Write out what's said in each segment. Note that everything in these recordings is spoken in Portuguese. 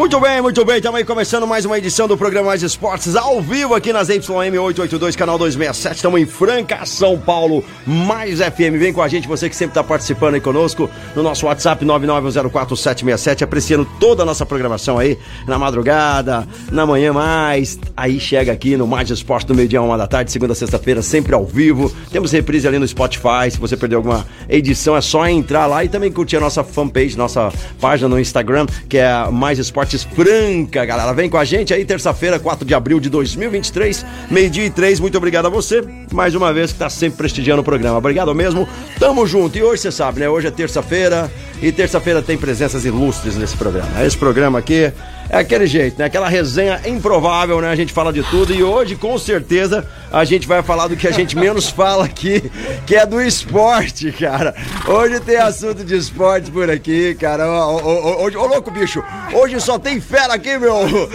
Muito bem, muito bem. Estamos aí começando mais uma edição do programa Mais Esportes ao vivo aqui nas YM 882, canal 267. Estamos em Franca, São Paulo, mais FM. Vem com a gente, você que sempre está participando aí conosco no nosso WhatsApp 9904767, apreciando toda a nossa programação aí na madrugada, na manhã mais. Aí chega aqui no Mais Esportes do meio-dia, uma da tarde, segunda sexta-feira, sempre ao vivo. Temos reprise ali no Spotify. Se você perdeu alguma edição, é só entrar lá e também curtir a nossa fanpage, nossa página no Instagram, que é Mais Esportes Franca, galera. Vem com a gente aí, terça-feira, 4 de abril de 2023, meio-dia e três. Muito obrigado a você, mais uma vez, que tá sempre prestigiando o programa. Obrigado mesmo. Tamo junto. E hoje você sabe, né? Hoje é terça-feira e terça-feira tem presenças ilustres nesse programa. Esse programa aqui é aquele jeito, né? Aquela resenha improvável, né? A gente fala de tudo e hoje, com certeza, a gente vai falar do que a gente menos fala aqui, que é do esporte, cara. Hoje tem assunto de esporte por aqui, cara. Ô, ô, ô, ô, louco, bicho. Hoje só tem fera aqui, meu. Eu,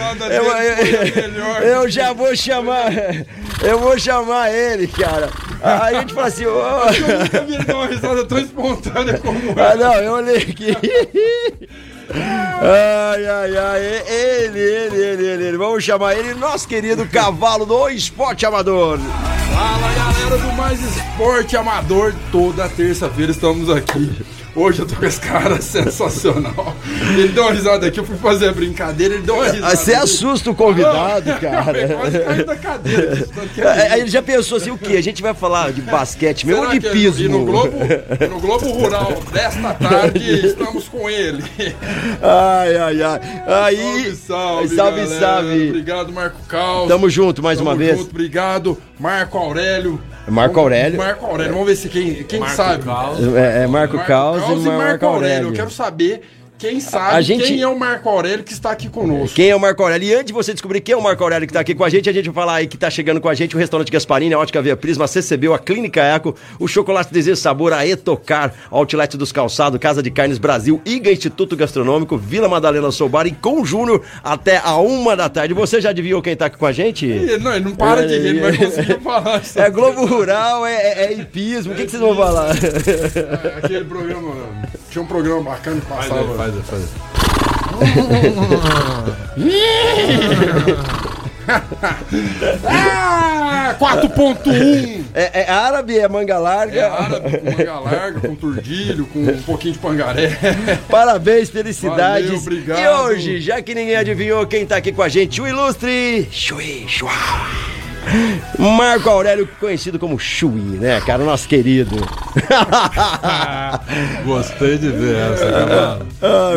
eu- eu já vou chamar. Eu vou chamar ele, cara. Aí a gente fala assim, ô. nunca vi ele dar uma risada tão espontânea como Ah, não, eu olhei aqui. Ai, ai, ai, ele, ele, ele, ele, ele. Vamos chamar ele, nosso querido cavalo do esporte amador. Fala galera do Mais Esporte Amador, toda terça-feira estamos aqui. Hoje eu tô com esse cara sensacional. Ele deu uma risada aqui, eu fui fazer a brincadeira, ele deu uma risada. Ah, Você assusta o convidado, cara. quase caí da cadeira. que é Aí ele já pensou assim, o quê? A gente vai falar de basquete mesmo ou de piso? E no Globo, no Globo Rural desta tarde estamos com ele. Ai, ai, ai. Aí, salve, salve, salve, salve. Obrigado, Marco Caos. Tamo junto mais Tamo uma vez. junto, obrigado. Marco Aurélio. Marco Aurélio. Marco Aurélio. Vamos ver se quem, quem sabe. É, é Marco Caos e Marco Aurélio. Eu quero saber quem sabe A gente- quem é o Marco Aurélio que está aqui conosco. Quem é o Marco Aurélio? E antes de você descobrir quem é o Marco Aurélio que tá aqui com a gente, a gente vai falar aí que tá chegando com a gente o restaurante Gasparini, a Ótica Via Prisma, a CCB, a Clínica Eco, o Chocolate Desejo Sabor, a Etocar, o Outlet dos Calçados, Casa de Carnes Brasil, IGA Instituto Gastronômico, Vila Madalena Soubar e com Júnior até a uma da tarde. Você já adivinhou quem tá aqui com a gente? Ele não, ele não para de rir, ele vai conseguir falar isso. É Globo Rural, é, é, é hipismo, o que, que vocês vão falar? É, Aquele programa. Tinha um programa bacana que passava. Faz, faz. Ah, 4.1! É, é árabe, é manga larga. É árabe, com manga larga, com turdilho, com um pouquinho de pangaré. Parabéns, felicidades. Valeu, obrigado. E hoje, já que ninguém adivinhou quem tá aqui com a gente, o ilustre Chui Chua. Marco Aurélio, conhecido como Chui, né, cara? Nosso querido. Gostei de ver essa, cavalo.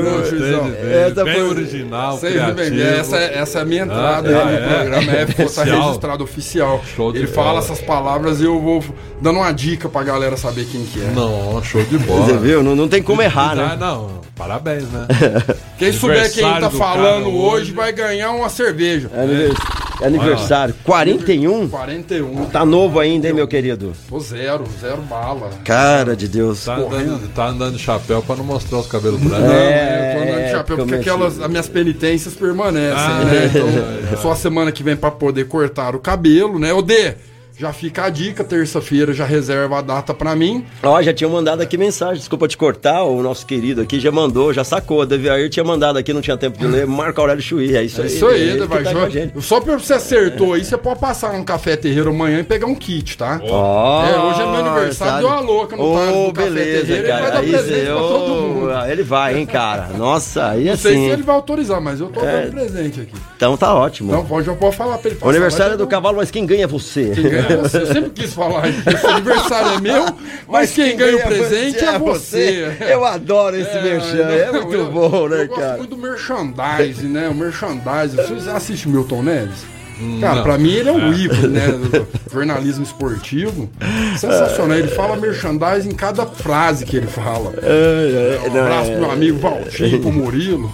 Gostei de ver. Essa Bem foi- original, criativo. essa, é- essa é a minha entrada Ah, aí é, no programa. É, ficou tá Oficial. registrado oficial. Show de Ele bola. fala essas palavras e eu vou dando uma dica pra galera saber quem que é. Não, show de bola. Você viu? Não, não tem como errar, Ah, né? não, parabéns, né? Quem souber quem tá falando cara hoje hoje. vai ganhar uma cerveja. É é aniversário. 41? 41. Tá novo ainda, hein, meu querido? Tô zero, zero bala. Cara de Deus. Tá andando, tá andando de chapéu pra não mostrar os cabelos brancos. É, eu tô andando de é, chapéu porque aquelas, as minhas penitências permanecem, Ah, né? é, Então, só a semana que vem pra poder cortar o cabelo, né? Ô, Dê, já fica a dica, terça-feira já reserva a data pra mim. Ó, já tinha mandado aqui mensagem, desculpa te cortar, o nosso querido aqui já mandou, já sacou. Deviair tinha mandado aqui, não tinha tempo de ler. Marco Aurélio Chuí, é isso É aí. isso aí, ele vai tá a gente. Só pra você acertou aí, você pode passar num café terreiro amanhã e pegar um kit, tá? Ó, É, hoje é meu aniversário, sabe? deu uma louca no Ô, tarde do Café beleza, Terreiro, ele cara. vai dar presente cê- pra todo mundo. Ele vai, hein, cara. Nossa, aí Não sei se assim. ele vai autorizar, mas eu tô É. dando presente aqui. Então tá ótimo. Então pode, eu posso falar pra ele o aniversário mas do eu não- cavalo, mas quem ganha é você. Quem ganha é você. Eu sempre quis falar isso. O aniversário é meu, mas quem ganha o presente é você. Eu adoro esse merchan, é muito eu- bom, né, Eu gosto cara? muito do merchandising, né? O merchandising. Vocês assistem Milton Neves? Cara, Não. pra mim ele é um ícone, né? jornalismo esportivo. Sensacional. Ele fala merchandising em cada frase que ele fala. É, Um abraço pro meu amigo Valtinho, pro Murilo.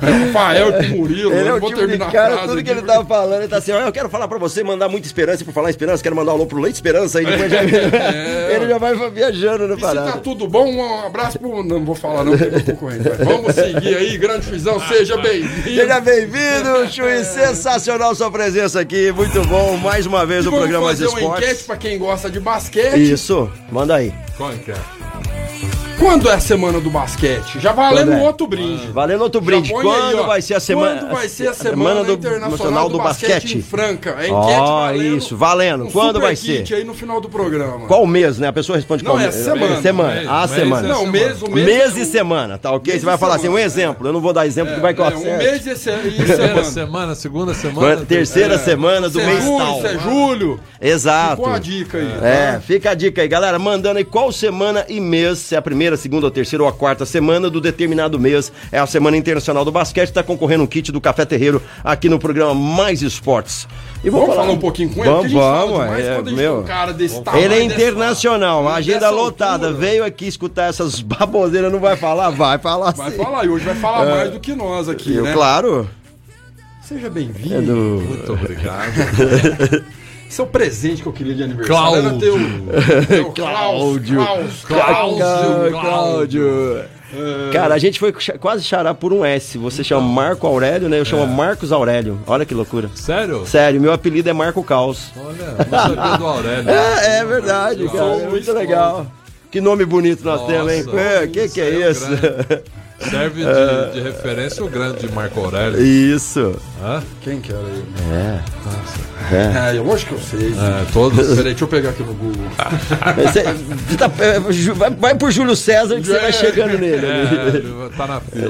Rafael e pro Murilo. Ele é eu o vou tipo de terminar a cara, frase tudo que ele tá falando, ele tá assim, ó, eu quero falar pra você, mandar muita esperança, e por falar em esperança, quero mandar um alô pro Leite Esperança, aí depois já, ele já vai viajando no E se tá tudo bom, um abraço pro. Não vou falar, não, porque é concorrente. Vamos seguir aí, grande Frisão, seja bem-vindo. Seja bem-vindo, Chui, sensacional sua presença aqui, muito bom, mais uma vez o Vamos programa Mais fazer uma enquete Esportes. pra quem gosta de basquete. Isso, manda aí. Qual que é? Quando é a semana do basquete? Já valendo é? outro brinde. Valendo outro brinde, quando aí, vai ser a semana, Quando vai ser a semana, do internacional do, basquete, em Franca? É enquete Ó, valendo. isso, valendo. um Quando super vai ser? aí no final do programa. Qual mês, né? A pessoa responde Não, qual é mês? semana. Semana, Mês, a mês semana. é Não, mês, o mês. Mês é e semana, tá ok? Você vai falar assim, um semana, exemplo. Eu não vou dar exemplo que vai que eu É, um mês e, semana. semana, segunda semana. Terceira É. semana do é mês tal. é julho. Exato. Ficou a dica aí. É, tá? fica a dica aí, galera. Mandando aí qual semana e mês, se é a primeira, segunda ou terceira ou a quarta semana do determinado mês. É a Semana Internacional do Basquete. Tá concorrendo um kit do Café Terreiro aqui no programa Mais Esportes. E Vamos falar um pouquinho com ele? Vamos, vamos. é, meu. um cara desse tamanho, Ele é dessa- internacional, a agenda dessa lotada. altura. Veio aqui escutar essas baboseiras, não vai falar? Vai falar Vai sim. falar, e hoje vai falar mais do que nós aqui, Eu, né? Claro. Seja É bem-vindo. do... Muito obrigado. Esse é o presente que eu queria de aniversário. Cláudio. Era teu, teu Cláudio. Cláudio. Cláudio. Cara, a gente foi quase charar por um S. Você chama Marco Aurélio, né? Eu chamo Marcos Aurélio. Olha que loucura. Sério? Sério, meu apelido é Marco Caos. Olha, não sabia do Aurélio. É, é verdade, cara. É muito legal. Que nome bonito nós Nossa, temos, hein? É, que que é isso isso? é grande. Serve de, de referência o grande Marco Aurélio. Isso. Hã? Quem que era ele? É. É, eu acho que eu sei. É, todos. Peraí, deixa eu pegar aqui no Google. Você, você tá- é, vai, vai por Júlio César que você vai chegando nele. É, tá na fila.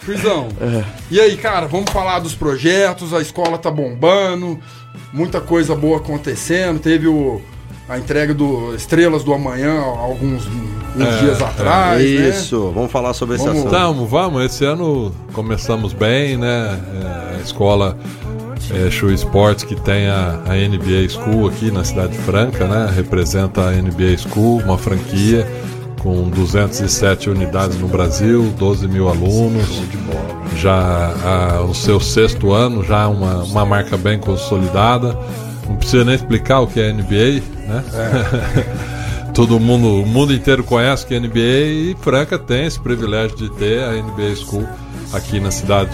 Frisão, É. e aí, cara, vamos falar dos projetos, a escola tá bombando, muita coisa boa acontecendo, teve o, a entrega do Estrelas do Amanhã alguns uns É, dias atrás, né? Isso, vamos falar sobre esse Vamos- assunto. Vamos, vamos. Esse ano começamos bem, né? É, a escola é, Show Sports, que tem a, a NBA School aqui na Cidade Franca, né? Representa a NBA School, uma franquia com 207 unidades no Brasil, 12 mil alunos. Já a- o seu sexto ano, já uma, uma marca bem consolidada. Não precisa nem explicar o que é NBA, né? Todo mundo, o mundo inteiro conhece que é NBA e Franca tem esse privilégio de ter a NBA School aqui na cidade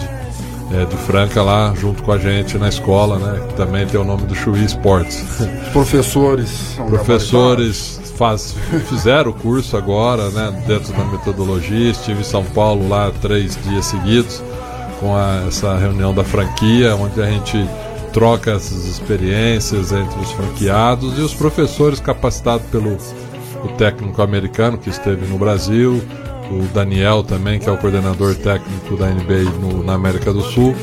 é, de Franca, lá junto com a gente na escola, né? Que também tem o nome do Chuí Sports. Os professores Professores faz, fizeram o curso agora, né? Dentro da metodologia. Estive em São Paulo lá três dias seguidos com a- essa reunião da franquia, onde a gente troca essas experiências entre os franqueados e os professores capacitados pelo o técnico americano que esteve no Brasil, o Daniel também, que é o coordenador técnico da NBA no- na América do Sul.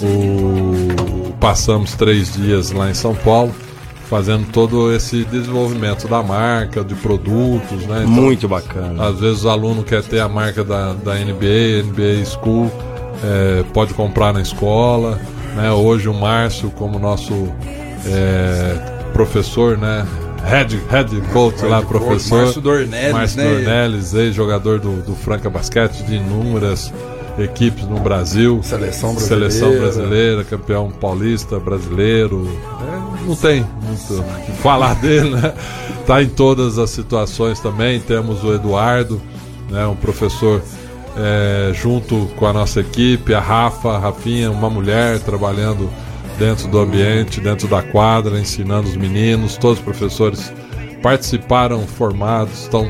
O- passamos três dias lá em São Paulo fazendo todo esse desenvolvimento da marca, de produtos, né? Então, Muito bacana. às vezes o aluno quer ter a marca da, da NBA, NBA School, é, pode comprar na escola. Né? Hoje o Márcio, como nosso é, professor, né? Head, head coach lá, professor. Márcio Dornelles, Márcio né? Dornelles, ex-jogador do, do Franca Basquete, de inúmeras equipes no Brasil. Seleção brasileira. Seleção brasileira, campeão paulista brasileiro. É, não tem muito o que falar dele, né? Tá em todas as situações também. Temos o Eduardo, né? um professor é, junto com a nossa equipe, a Rafa, a Rafinha, uma mulher trabalhando dentro do ambiente, dentro da quadra, ensinando os meninos. Todos os professores participaram, formados, estão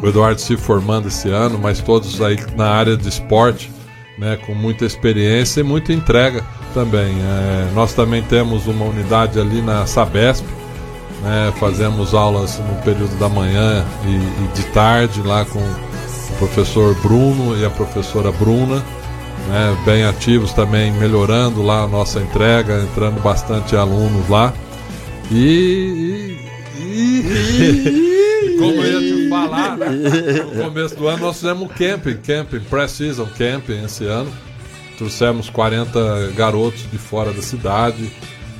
o Eduardo se formando esse ano, mas todos aí na área de esporte, né, com muita experiência e muita entrega também. É, nós também temos uma unidade ali na Sabesp, né, fazemos aulas no período da manhã e, e de tarde lá com professor Bruno e a professora Bruna, né, bem ativos também, melhorando lá a nossa entrega, entrando bastante alunos lá. E, e- e- como eu ia te falar, no começo do ano nós fizemos um camping, camping, pré-season camping esse ano. trouxemos 40 garotos de fora da cidade,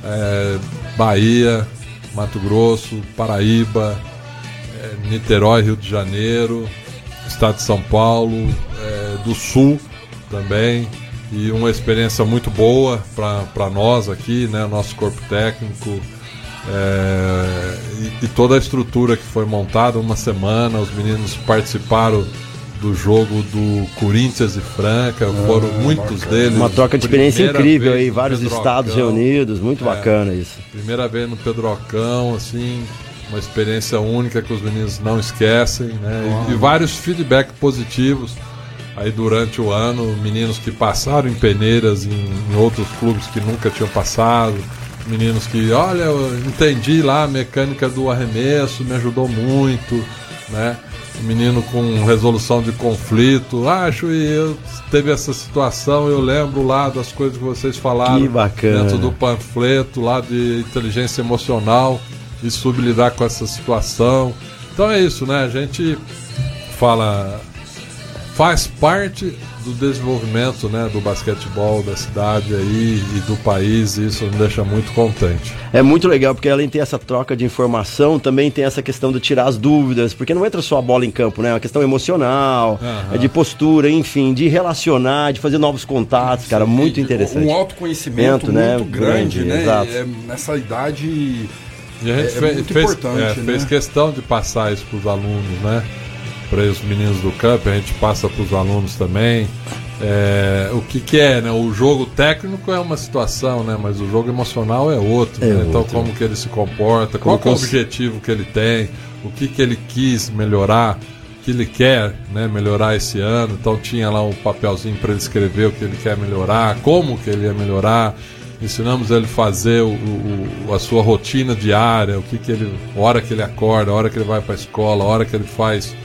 é, Bahia, Mato Grosso, Paraíba, é, Niterói, Rio de Janeiro, Estado de São Paulo, é, do Sul também. E uma experiência muito boa para nós aqui, né? Nosso corpo técnico. É, e, e toda a estrutura que foi montada, uma semana, os meninos participaram do jogo do Corinthians e Franca, foram ah, muitos bacana. deles. Uma troca de experiência incrível aí, vários estados reunidos, muito é, bacana isso. Primeira vez no Pedrocão, assim, uma experiência única que os meninos não esquecem, né? E, e, vários feedback positivos aí durante o ano, meninos que passaram em peneiras em, em outros clubes que nunca tinham passado, meninos que, olha, eu entendi lá a mecânica do arremesso, me ajudou muito, né? menino com resolução de conflito. Acho e eu teve essa situação, eu lembro lá das coisas que vocês falaram que bacana. dentro do panfleto lá de inteligência emocional e soube lidar com essa situação. Então é isso, né? A gente fala faz parte do desenvolvimento né, do basquetebol da cidade aí e do país, e isso me deixa muito contente. É muito legal, porque além de ter essa troca de informação, também tem essa questão de tirar as dúvidas, porque não entra só a bola em campo, né? É uma questão emocional, uhum. de postura, enfim, de relacionar, de fazer novos contatos, cara, muito interessante. Um autoconhecimento né? muito grande, grande né? Exato. É, nessa idade. E a gente é, fez, é muito fez, importante, é, né? fez questão de passar isso para os alunos, né? para os meninos do campo, a gente passa para os alunos também. É, o que, que é, né? O jogo técnico é uma situação, né? Mas o jogo emocional é outro. É né? Então, como que ele se comporta, qual é o objetivo que ele tem, o que, que ele quis melhorar, o que ele quer né, melhorar esse ano. Então, tinha lá um papelzinho para ele escrever o que ele quer melhorar, como que ele ia melhorar. Ensinamos ele fazer o, o, a sua rotina diária, o que, que ele, a hora que ele acorda, a hora que ele vai para a escola, a hora que ele faz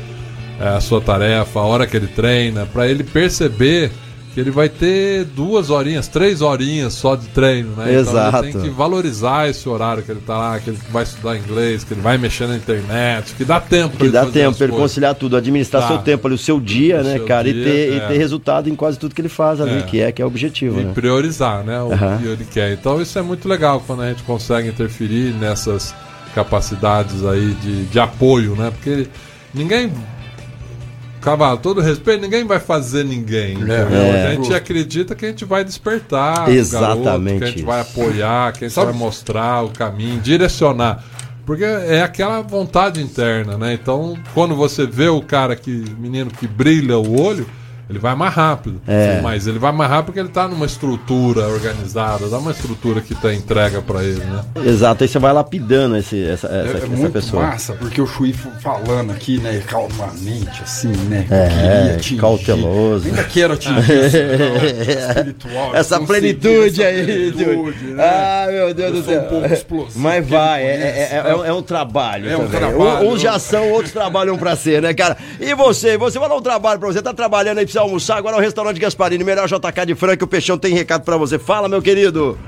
é, a sua tarefa, a hora que ele treina, para ele perceber que ele vai ter duas horinhas, três horinhas só de treino, né? Exato. Então ele tem que valorizar esse horário que ele tá lá, que ele vai estudar inglês, que ele vai mexer na internet, que dá tempo Que dá tempo para ele conciliar tudo, administrar tá. seu tempo ali, o seu dia, o né, seu cara, dia, e, ter, é. e ter resultado em quase tudo que ele faz ali, é. que é que é o objetivo. E né? priorizar, né? O uhum. que ele quer. Então isso é muito legal quando a gente consegue interferir nessas capacidades aí de, de apoio, né? Porque ninguém Cavalo, todo respeito, ninguém vai fazer ninguém. É, é. A gente acredita que a gente vai despertar. Exatamente. Garoto, que a gente vai apoiar, que a gente Sabe? vai mostrar o caminho, direcionar. Porque é aquela vontade interna, né? Então, quando você vê o cara que, menino que brilha o olho, ele vai mais rápido. É. Mas ele vai mais rápido porque ele está numa estrutura organizada, dá uma estrutura que tá entrega para ele, né? Exato, aí você vai lapidando esse, essa, é, essa, é, essa muito pessoa. massa, porque o Chui falando aqui, né, calmamente, assim, né? É, atingir, cauteloso. Ainda quero atingir essa, espiritual. Essa plenitude aí, plenitude, né? Ah, meu Deus Eu do céu. Um pouco explosivo, Mas vai, é, é, é, é, um trabalho. É um também. trabalho. Uns já são, outros trabalham para ser, né, cara? E você, você vai dar um trabalho para você, tá trabalhando aí pra você almoçar agora é o restaurante Gasparini, melhor JK de Franca, o Peixão tem recado para você. Fala, meu querido.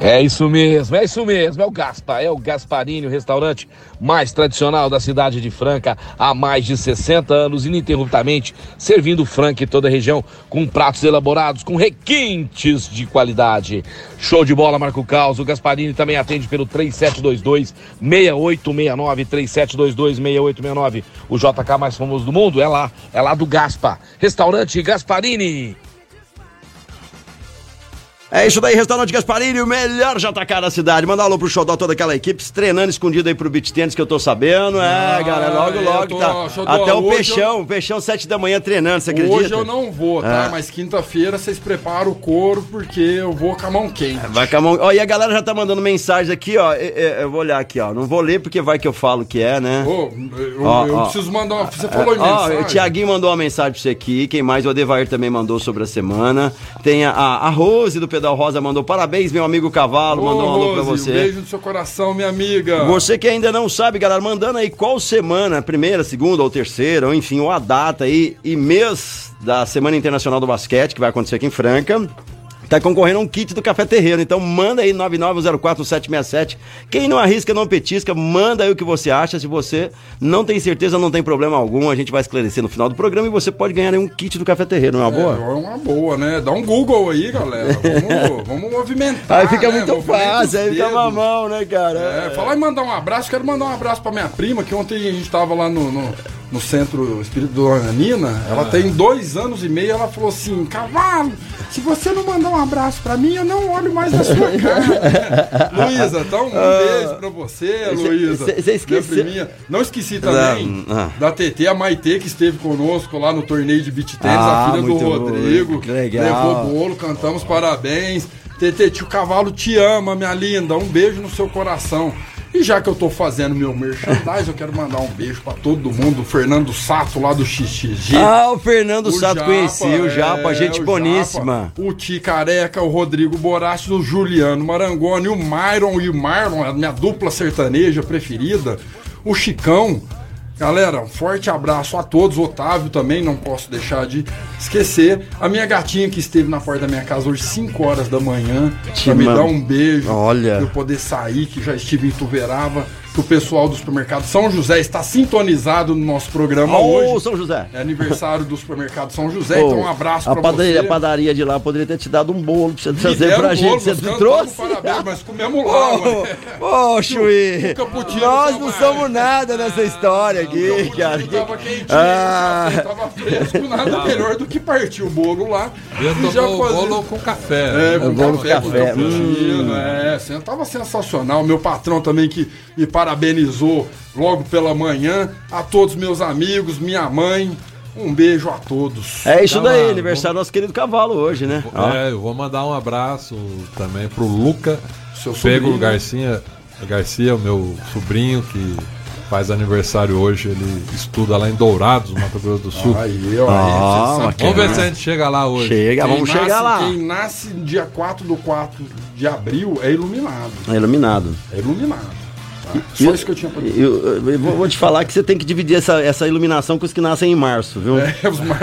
É isso mesmo, é isso mesmo, é o Gaspa, é o Gasparini, o restaurante mais tradicional da cidade de Franca há mais de 60 anos, ininterruptamente servindo Franca e toda a região com pratos elaborados, com requintes de qualidade. Show de bola, Marco Caos. O Gasparini também atende pelo 3722 6869 3722 6869. O JK mais famoso do mundo é lá, é lá do Gaspa. Restaurante Gasparini. É isso daí, restaurante Gasparini, o melhor JK da cidade. Manda um alô pro Xodó, toda aquela equipe, treinando escondido aí pro beat tênis que eu tô sabendo. É, ah, galera, logo, logo tô, tá. Xodó, Até o Peixão, eu... o Peixão sete da manhã treinando, você acredita? Hoje eu não vou, tá? É. Mas quinta-feira vocês preparam o couro, porque eu vou com a mão quente. Vai com a mão... Ó, e a galera já tá mandando mensagem aqui, ó. Eu vou olhar aqui, ó. Não vou ler porque vai que eu falo que é, né? Oh, eu, ó, eu ó. preciso mandar uma... Você falou em mensagem. Ó, o Tiaguinho mandou uma mensagem pra você aqui. Quem mais? O Adevair também mandou sobre a semana. Tem a, a Rose do Pedal Rosa mandou para Parabéns, meu amigo Cavalo, Ô, mandou um alô pra você. Um beijo no seu coração, minha amiga. Você que ainda não sabe, galera, mandando aí qual semana, primeira, segunda ou terceira, ou enfim, ou a data aí e mês da Semana Internacional do Basquete, que vai acontecer aqui em Franca Tá concorrendo a um kit do Café Terreiro. Então manda aí 99041767. Quem não arrisca, não petisca, manda aí o que você acha. Se você não tem certeza, não tem problema algum. A gente vai esclarecer no final do programa e você pode ganhar aí um kit do Café Terreiro, não é uma boa? É uma boa, né? Dá um Google aí, galera. Vamos, vamos movimentar. Aí fica né? muito fácil, aí fica mamão, né, cara? É, falar em mandar um abraço, quero mandar um abraço pra minha prima, que ontem a gente tava lá no, no, no Centro Espírito Dona Nina. Ela tem dois anos e meio, ela falou assim: Cavalo, se você não mandar um abraço pra mim, eu não olho mais na sua cara. Luísa, então um beijo pra você, Cê- Luísa. cê- cê esqueceu-. Não esqueci também Ah. da TT, a Maitê, que esteve conosco lá no torneio de beat tênis, Ah, a filha do bom, Rodrigo. que legal. Levou bolo, cantamos parabéns. TT, tio Cavalo te ama, minha linda. Um beijo no seu coração. E já que eu tô fazendo meu merchandise, eu quero mandar um beijo pra todo mundo. O Fernando Sato lá do XXG. Ah, o Fernando O Sato Japa, conheci, o Japa, é, gente o boníssima. Japa, o Ti Careca, o Rodrigo Borassi, o Juliano Marangoni, o Myron e o Marlon, a minha dupla sertaneja preferida. O Chicão. Galera, um forte abraço a todos. Otávio também, não posso deixar de esquecer. A minha gatinha que esteve na porta da minha casa hoje, 5 horas da manhã, pra me dar um beijo. Olha. Pra eu poder sair, que já estive em Tuverava. Que o pessoal do supermercado São José está sintonizado no nosso programa Ô, hoje. São José. É aniversário do supermercado São José, Pô, então um abraço a pra padaria, você. a padaria de lá poderia ter te dado um bolo pra você trazer pra bolo, gente. Você trouxe? Parabéns, mas comemos lá. Ô, ô, Chuí, nós não somos nada nessa história aqui, O cara. tava quentinho, Ah. tava fresco, nada melhor do que partir o bolo lá. Eu e já fazer- bolo com café. É, com bolo com café, com café, cappuccino, é, tava sensacional. Meu patrão também que me parabenizou logo pela manhã. A todos meus amigos, minha mãe, um beijo a todos. É isso Tá daí, lá, aniversário do nosso querido cavalo hoje, né? É, eu vou mandar um abraço também pro Luca Seu Pego. Garcia, Garcia, o meu sobrinho que faz aniversário hoje, ele estuda lá em Dourados, Mato Grosso do Sul. Aí, ó, Ah. Vamos ver se a gente chega lá hoje. Chega, Quem vamos nasce- chegar lá. Quem nasce dia 4 do 4 de abril é iluminado. É iluminado. É iluminado. Só isso que eu tinha pra dizer. Eu, eu vou, vou te falar que você tem que dividir essa, essa iluminação com os que nascem em março, viu? É, os, mar...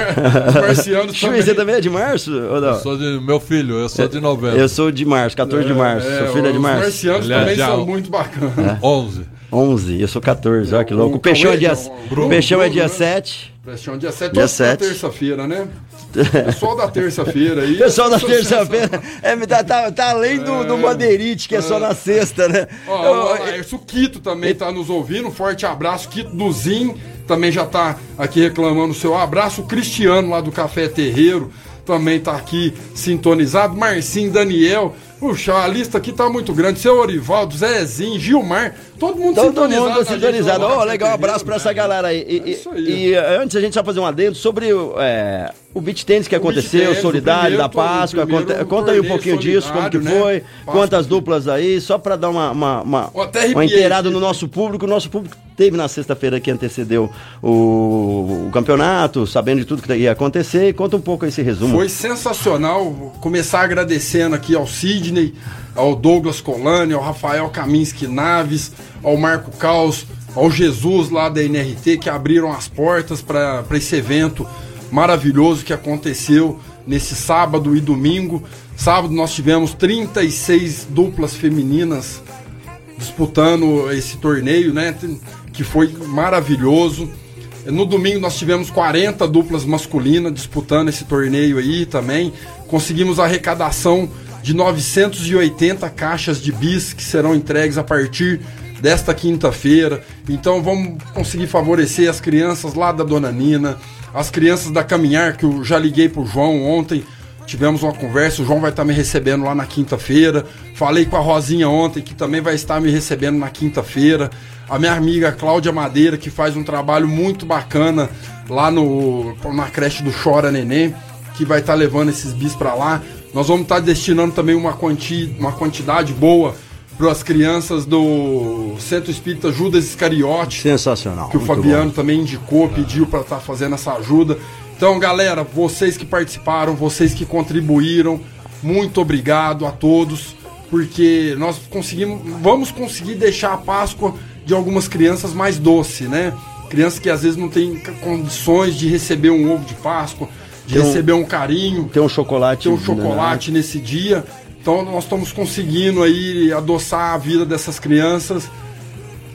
os marcianos Chuí, também. você também é de março? Ou não? Eu sou de meu filho, eu sou de novembro. Eu sou de março, 14 de março. É, Seu filho é de Os março? marcianos Aliás, também já- são muito bacanas. 11. 11, eu sou 14, olha que louco. O O Peixão é dia, o Bruno, Peixão é dia né? 7. Prestião dia 7, Dia dia sete. terça-feira, né? Pessoal da terça-feira aí. Pessoal da terça-feira, é, tá, tá, tá além do, do Madeirite, que é só na sexta, né? Ó, Eu- Laércio, o Quito também tá nos ouvindo. Forte abraço. Quito do Zin também já tá aqui reclamando o seu abraço. O Cristiano lá do Café Terreiro também tá aqui sintonizado. Marcinho, Daniel. Puxa, a lista aqui tá muito grande. Seu Orivaldo, Zezinho, Gilmar. Todo mundo Todo sintonizado. mundo na gente sintonizado. Ô, Café legal, um abraço Terreiro, pra essa né? galera aí. E, É isso aí. e- eh, antes a gente só fazer um adendo sobre é, o beat tênis que aconteceu, tennis, solidário o da primeiro- Páscoa. primeiro Conta, conta aí um pouquinho disso, como que foi, né? Páscoa. quantas duplas aí, só pra dar uma, uma, uma, uma inteirada no nosso público. O nosso público teve na sexta-feira que antecedeu o, o campeonato, sabendo de tudo que ia acontecer. Conta um pouco esse resumo. Foi sensacional. Começar agradecendo aqui ao Sidney, ao Douglas Colani, ao Rafael Kaminski Naves, ao Marco Caos, ao Jesus lá da NRT que abriram as portas para esse evento maravilhoso que aconteceu nesse sábado e domingo. Sábado nós tivemos 36 duplas femininas disputando esse torneio, né? Que foi maravilhoso. No domingo nós tivemos 40 duplas masculinas disputando esse torneio aí também. Conseguimos arrecadação de 980 caixas de bis que serão entregues a partir desta quinta-feira. Então vamos conseguir favorecer as crianças lá da Dona Nina, as crianças da Caminhar, que eu já liguei pro João ontem. Tivemos uma conversa, o João vai estar me recebendo lá na quinta-feira. Falei com a Rosinha ontem, que também vai estar me recebendo na quinta-feira. A minha amiga Cláudia Madeira, que faz um trabalho muito bacana lá no, na creche do Chora Neném, que vai estar levando esses bis para lá. Nós vamos estar destinando também uma, quanti, uma quantidade boa para as crianças do Centro Espírita Judas Iscariote Sensacional. que o Fabiano bom. também indicou, pediu para estar fazendo essa ajuda. Então, galera, vocês que participaram, vocês que contribuíram, muito obrigado a todos, porque nós conseguimos, vamos conseguir deixar a Páscoa de algumas crianças mais doce, né? Crianças que às vezes não têm condições de receber um ovo de Páscoa, de Tem um- receber um carinho, Tem um chocolate. ter um chocolate nesse dia. Então nós estamos conseguindo aí adoçar a vida dessas crianças.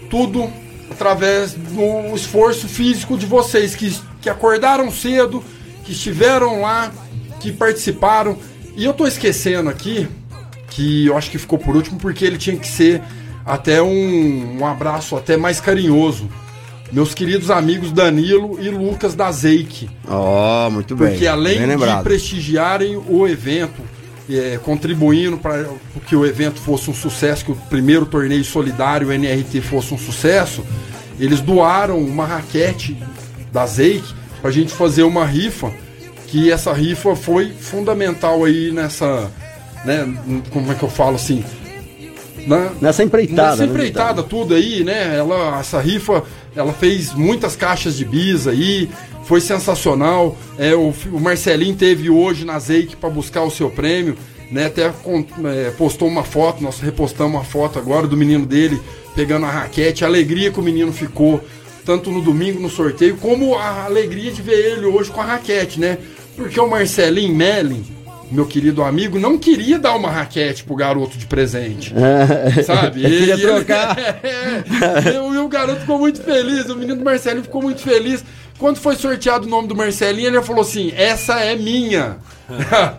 Tudo através do esforço físico de vocês que, que acordaram cedo, que estiveram lá, que participaram. E eu tô esquecendo aqui, que eu acho que ficou por último, porque ele tinha que ser até um, um abraço até mais carinhoso. Meus queridos amigos Danilo e Lucas da Zeik. Ó, muito bem. Porque além bem de lembrado. prestigiarem o evento, é, contribuindo para que o evento fosse um sucesso, que o primeiro torneio solidário o NRT fosse um sucesso, eles doaram uma raquete da Zeik para a gente fazer uma rifa, que essa rifa foi fundamental aí nessa, né, como é que eu falo assim, na, Nessa empreitada. Nessa né, empreitada, tudo aí, né? Ela, essa rifa, ela fez muitas caixas de bis aí, foi sensacional. É, o, o Marcelinho teve hoje na Zeik para buscar o seu prêmio, né? Até é, postou uma foto, nós repostamos uma foto agora do menino dele pegando a raquete, a alegria que o menino ficou, tanto no domingo no sorteio, como a alegria de ver ele hoje com a raquete, né? Porque o Marcelinho Mellin, meu querido amigo, não queria dar uma raquete pro garoto de presente. Sabe? Ele queria trocar. É, e o- e o garoto ficou muito feliz, o menino do Marcelinho ficou muito feliz. Quando foi sorteado o nome do Marcelinho, ele falou assim: essa é minha.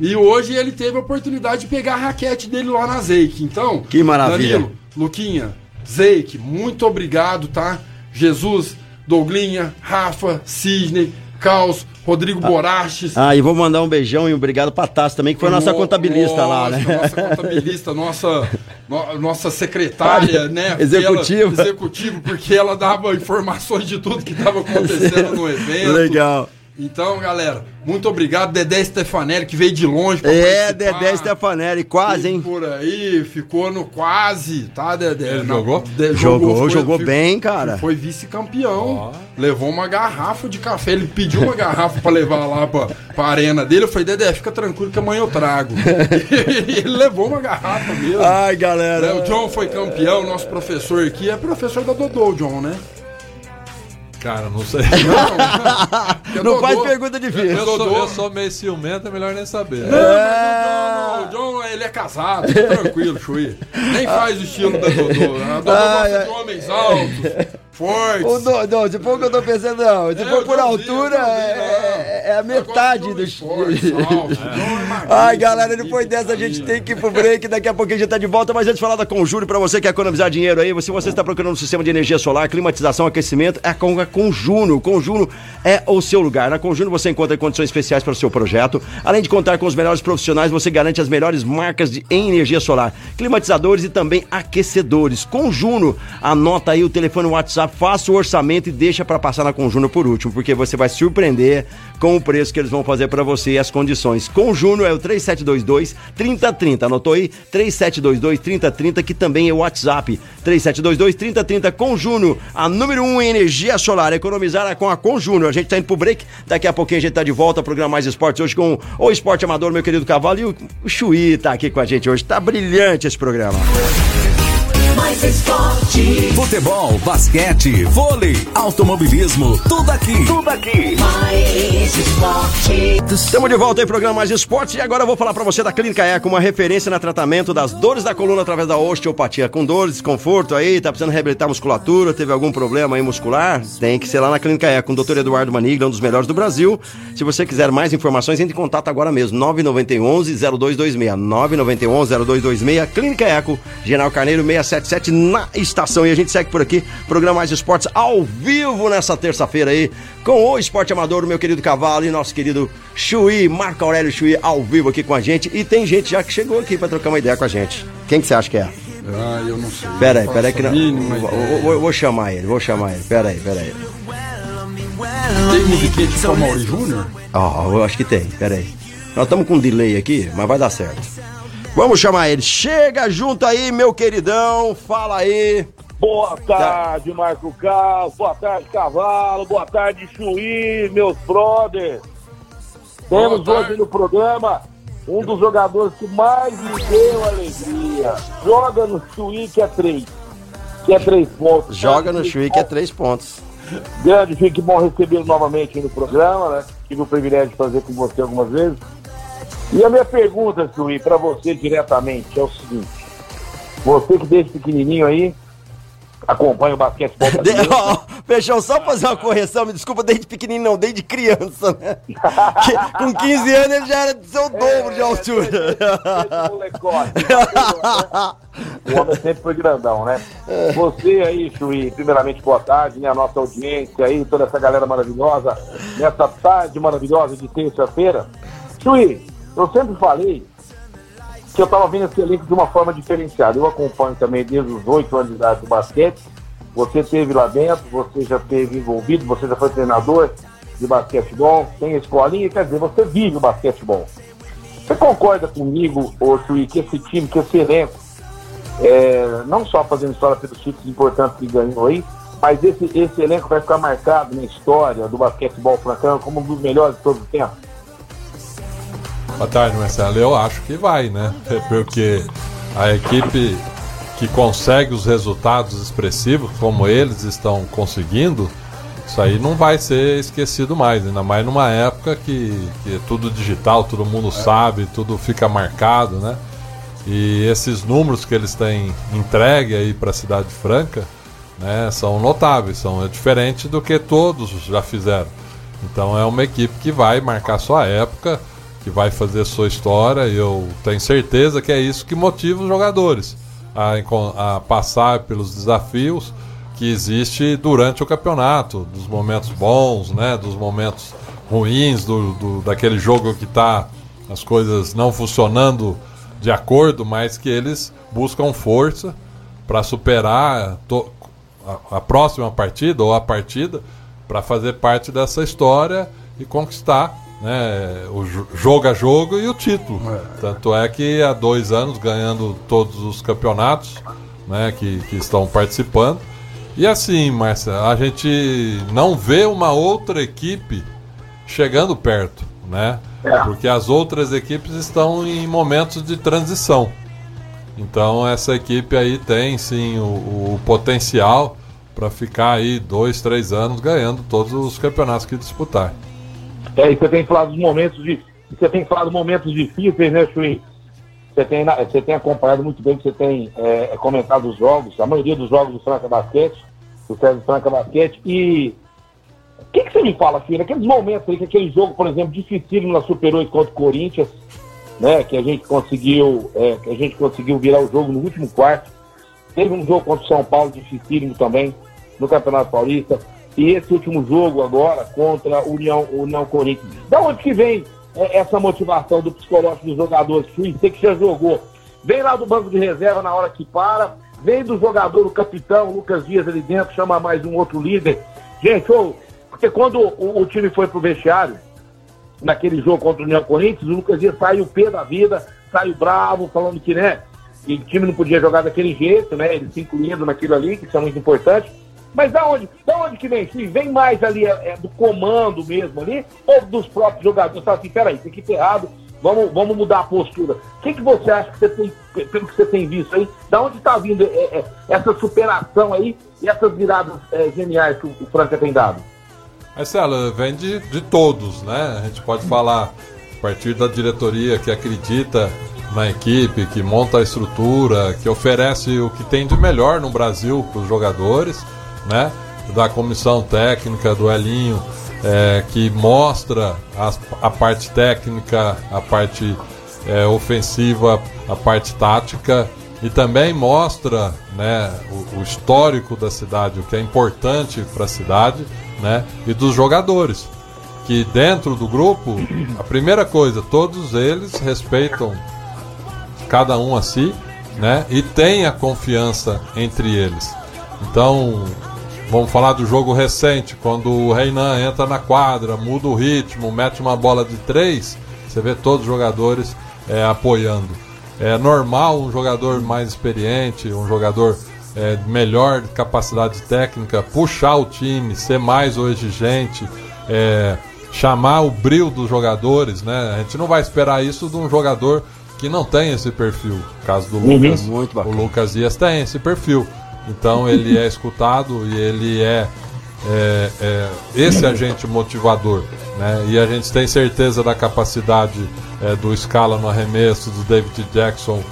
e hoje ele teve a oportunidade de pegar a raquete dele lá na Zeik. Então, Que maravilha. Danilo, Luquinha, Zeik, muito obrigado, tá? Jesus, Douglinha, Rafa, Sidney, Caos, Rodrigo Borachis. Ah, e vou mandar um beijão e um obrigado pra Tassi também, que foi a nossa No- contabilista lá, né? Nossa contabilista, nossa, no- nossa secretária, né? Executiva. Executivo, porque ela dava informações de tudo que estava acontecendo no evento. Legal. Então, galera, muito obrigado. Dedé Stefanelli, que veio de longe pra É, participar. Dedé Stefanelli, quase, hein? Por aí, ficou no quase, tá, Dedé? Ele jogou? de- Jogou, foi- jogou bem, cara. Foi vice-campeão. Levou uma garrafa de café. Ele pediu uma garrafa pra levar lá pra, pra arena dele. Eu falei, Dedé, fica tranquilo que amanhã eu trago. E ele levou uma garrafa mesmo. Ai, É, galera. o John foi campeão, nosso professor aqui é professor da Dodô, John, né? Cara, não sei. Não, Não faz pergunta difícil. Eu sou, Dodô. eu sou meio ciumento, é melhor nem saber. Não, mas o John, o John, ele é casado, fica tranquilo, Chuí. Nem faz o estilo da Dodô. A Dodô gosta de homens altos, fortes. Ô, não, não, se for o que eu tô pensando, não. Se É, for eu por altura, eu vi, é, é- é a Eu metade do. fortes. O é magrinho, Ai, galera, depois dessa a gente tem que ir pro break. Daqui a pouquinho a gente tá de volta. Mas antes de falar da Conjuro, pra você que quer economizar dinheiro aí, se você está procurando um sistema de energia solar, climatização, aquecimento, é com a Conjuno. Conjuno é o seu lugar. Na Conjuno você encontra condições especiais para o seu projeto. Além de contar com os melhores profissionais, você garante as melhores marcas de, em energia solar, climatizadores e também aquecedores. Conjuno, anota aí o telefone WhatsApp, faça o orçamento e deixa para passar na Conjuno por último, porque você vai surpreender com o preço que eles vão fazer para você e as condições. Conjuno é o 3722 3030. Anotou aí? 3722 3030, que também é o WhatsApp. 3722 3030 Conjuno, a número 1 um em energia solar. Economizar é com a Conjuno. A gente tá indo pro break. Daqui a pouquinho a gente tá de volta. Programa Mais Esportes hoje com o Esporte Amador, meu querido Cavalo. E o, o Chuí tá aqui com a gente hoje. Tá brilhante esse programa. Mais esporte. Futebol, basquete, vôlei, automobilismo, tudo aqui. Tudo aqui. Mais esporte. Estamos de volta aí, programa Mais Esportes. E agora eu vou falar pra você da Clínica Eco, uma referência no tratamento das dores da coluna através da osteopatia. Com dores, desconforto aí, tá precisando reabilitar a musculatura, teve algum problema aí muscular? Tem que ser lá na Clínica Eco, com o Dr. Eduardo Manigla, um dos melhores do Brasil. Se você quiser mais informações, entre em contato agora mesmo. 991-0226. 991-0226. Clínica Eco, General Carneiro 677 na estação. E a gente segue por aqui, programa Mais Esportes ao vivo nessa terça-feira aí, com o Esporte Amador, meu querido Cavalo e nosso querido Chuí, Marco Aurélio Chuí, ao vivo aqui com a gente. E tem gente já que chegou aqui pra trocar uma ideia com a gente. Quem que você acha que é? Ah, eu não sei. Pera aí, pera aí que não. Vou, vou- vou chamar ele, vou chamar ele. Pera aí, pera aí. Tem musiquinha de São Júnior? Ó, eu acho que tem, pera aí. Nós estamos com um delay aqui, mas vai dar certo. Vamos chamar ele. Chega junto aí, meu queridão. Fala aí. Boa tarde, Marco Carlos. Boa tarde, Cavalo. Boa tarde, Chuí, meus brothers. Temos hoje no programa um dos jogadores que mais me deu alegria. Joga no Chuí, que é três. Que é três pontos. Joga no Chuí que é três pontos. Grande, Chico, que bom recebê-lo novamente aí no programa, né? Tive o privilégio de fazer com você algumas vezes. E a minha pergunta, Chuí, para você diretamente é o seguinte. Você que desde pequenininho aí acompanha o basquetebol De, brasileiro. ó, Peixão, só fazer uma correção, me desculpa, desde pequenininho não, desde criança, né? Que- com 15 anos ele já era do seu dobro de altura. Molecote, né? O homem sempre foi grandão, né? Você aí, Chuí, primeiramente boa tarde, né? A nossa audiência aí, toda essa galera maravilhosa, nessa tarde maravilhosa de terça-feira. Chuí, eu sempre falei que eu tava vendo esse elenco de uma forma diferenciada. Eu acompanho também desde os oito anos de idade do basquete. Você esteve lá dentro, você já esteve envolvido, você já foi treinador de basquetebol, tem escolinha, quer dizer, você vive o basquetebol. Você concorda comigo, Chuí, que esse time, que esse elenco, é, não só fazendo história pelos títulos importantes que ganhou aí, mas esse, esse elenco vai ficar marcado na história do basquetebol francano como um dos melhores de todos os tempos? Boa tarde, Marcelo. Eu acho que vai, né? É Porque a equipe que consegue os resultados expressivos, como eles estão conseguindo, isso aí não vai ser esquecido mais. Ainda mais numa época que, que é tudo digital, todo mundo sabe, tudo fica marcado, né? E esses números que eles têm entregue aí para a Cidade Franca, né, são notáveis, são é diferente do que todos já fizeram. Então é uma equipe que vai marcar sua época, que vai fazer sua história, e eu tenho certeza que é isso que motiva os jogadores a, a passar pelos desafios que existe durante o campeonato, dos momentos bons, né, dos momentos ruins, do, do- daquele jogo que está as coisas não funcionando de acordo, mas que eles buscam força para superar to- a, a próxima partida ou a partida para fazer parte dessa história e conquistar né, o jo- jogo a jogo e o título. Tanto é que há dois anos ganhando todos os campeonatos né, que, que estão participando. E assim, Marcia, a gente não vê uma outra equipe chegando perto, né? Porque as outras equipes estão em momentos de transição. Então essa equipe aí tem sim o, o potencial para ficar aí dois, três anos ganhando todos os campeonatos que disputar. É, e você tem falado dos momentos de. Você tem falado momentos difíceis, né, Chuí? Você tem, você tem acompanhado muito bem, você tem é, comentado os jogos, a maioria dos jogos do Franca Basquete, do César Franca Basquete, e o que, que você me fala, filho? Aqueles momentos aí, que aquele jogo, por exemplo, dificílimo na Super 8 contra o Corinthians, né? Que a gente conseguiu, é, que a gente conseguiu virar o jogo no último quarto. Teve um jogo contra o São Paulo dificílimo também, no Campeonato Paulista. E esse último jogo agora contra o União, União Corinthians. Da onde que vem é, essa motivação do psicológico dos jogadores? Você que já jogou. Vem lá do banco de reserva na hora que para. Vem do jogador, o capitão, o Lucas Dias ali dentro, chama mais um outro líder. Gente, porque quando o, o time foi pro vestiário, naquele jogo contra o União Corinthians, o Lucas Dias saiu pé da vida, saiu bravo, falando que, né, que o time não podia jogar daquele jeito, né, ele se incluindo naquilo ali, que isso é muito importante. Mas da onde, da onde que vem? Sim, vem mais ali é, é, do comando mesmo ali, ou dos próprios jogadores? Fala assim, peraí, isso aqui tá errado, vamos, vamos mudar a postura. O que, que você acha que você tem, pelo que você tem visto aí, da onde está vindo é, é, essa superação aí e essas viradas é, geniais que o, o Franca tem dado? Marcelo, vem de, de todos, né? A gente pode falar a partir da diretoria que acredita na equipe, que monta a estrutura, que oferece o que tem de melhor no Brasil para os jogadores, né? Da comissão técnica, do Elinho, é, que mostra as- a parte técnica, a parte é, ofensiva, a parte tática e também mostra né, o, o histórico da cidade, o que é importante para a cidade né, e dos jogadores. Que dentro do grupo, a primeira coisa, todos eles respeitam cada um a si né, e tem a confiança entre eles. Então, vamos falar do jogo recente, quando o Reinan entra na quadra, muda o ritmo, mete uma bola de três, você vê todos os jogadores é, apoiando. É normal um jogador mais experiente, um jogador é, de melhor capacidade técnica, puxar o time, ser mais o exigente, é, chamar o brilho dos jogadores, né? A gente não vai esperar isso de um jogador que não tem esse perfil. No caso do Lucas, muito o. Lucas Dias tem esse perfil. Então ele é escutado e ele é é, é, esse agente motivador. Né? E a gente tem certeza da capacidade é, do Scala no arremesso, do David Jackson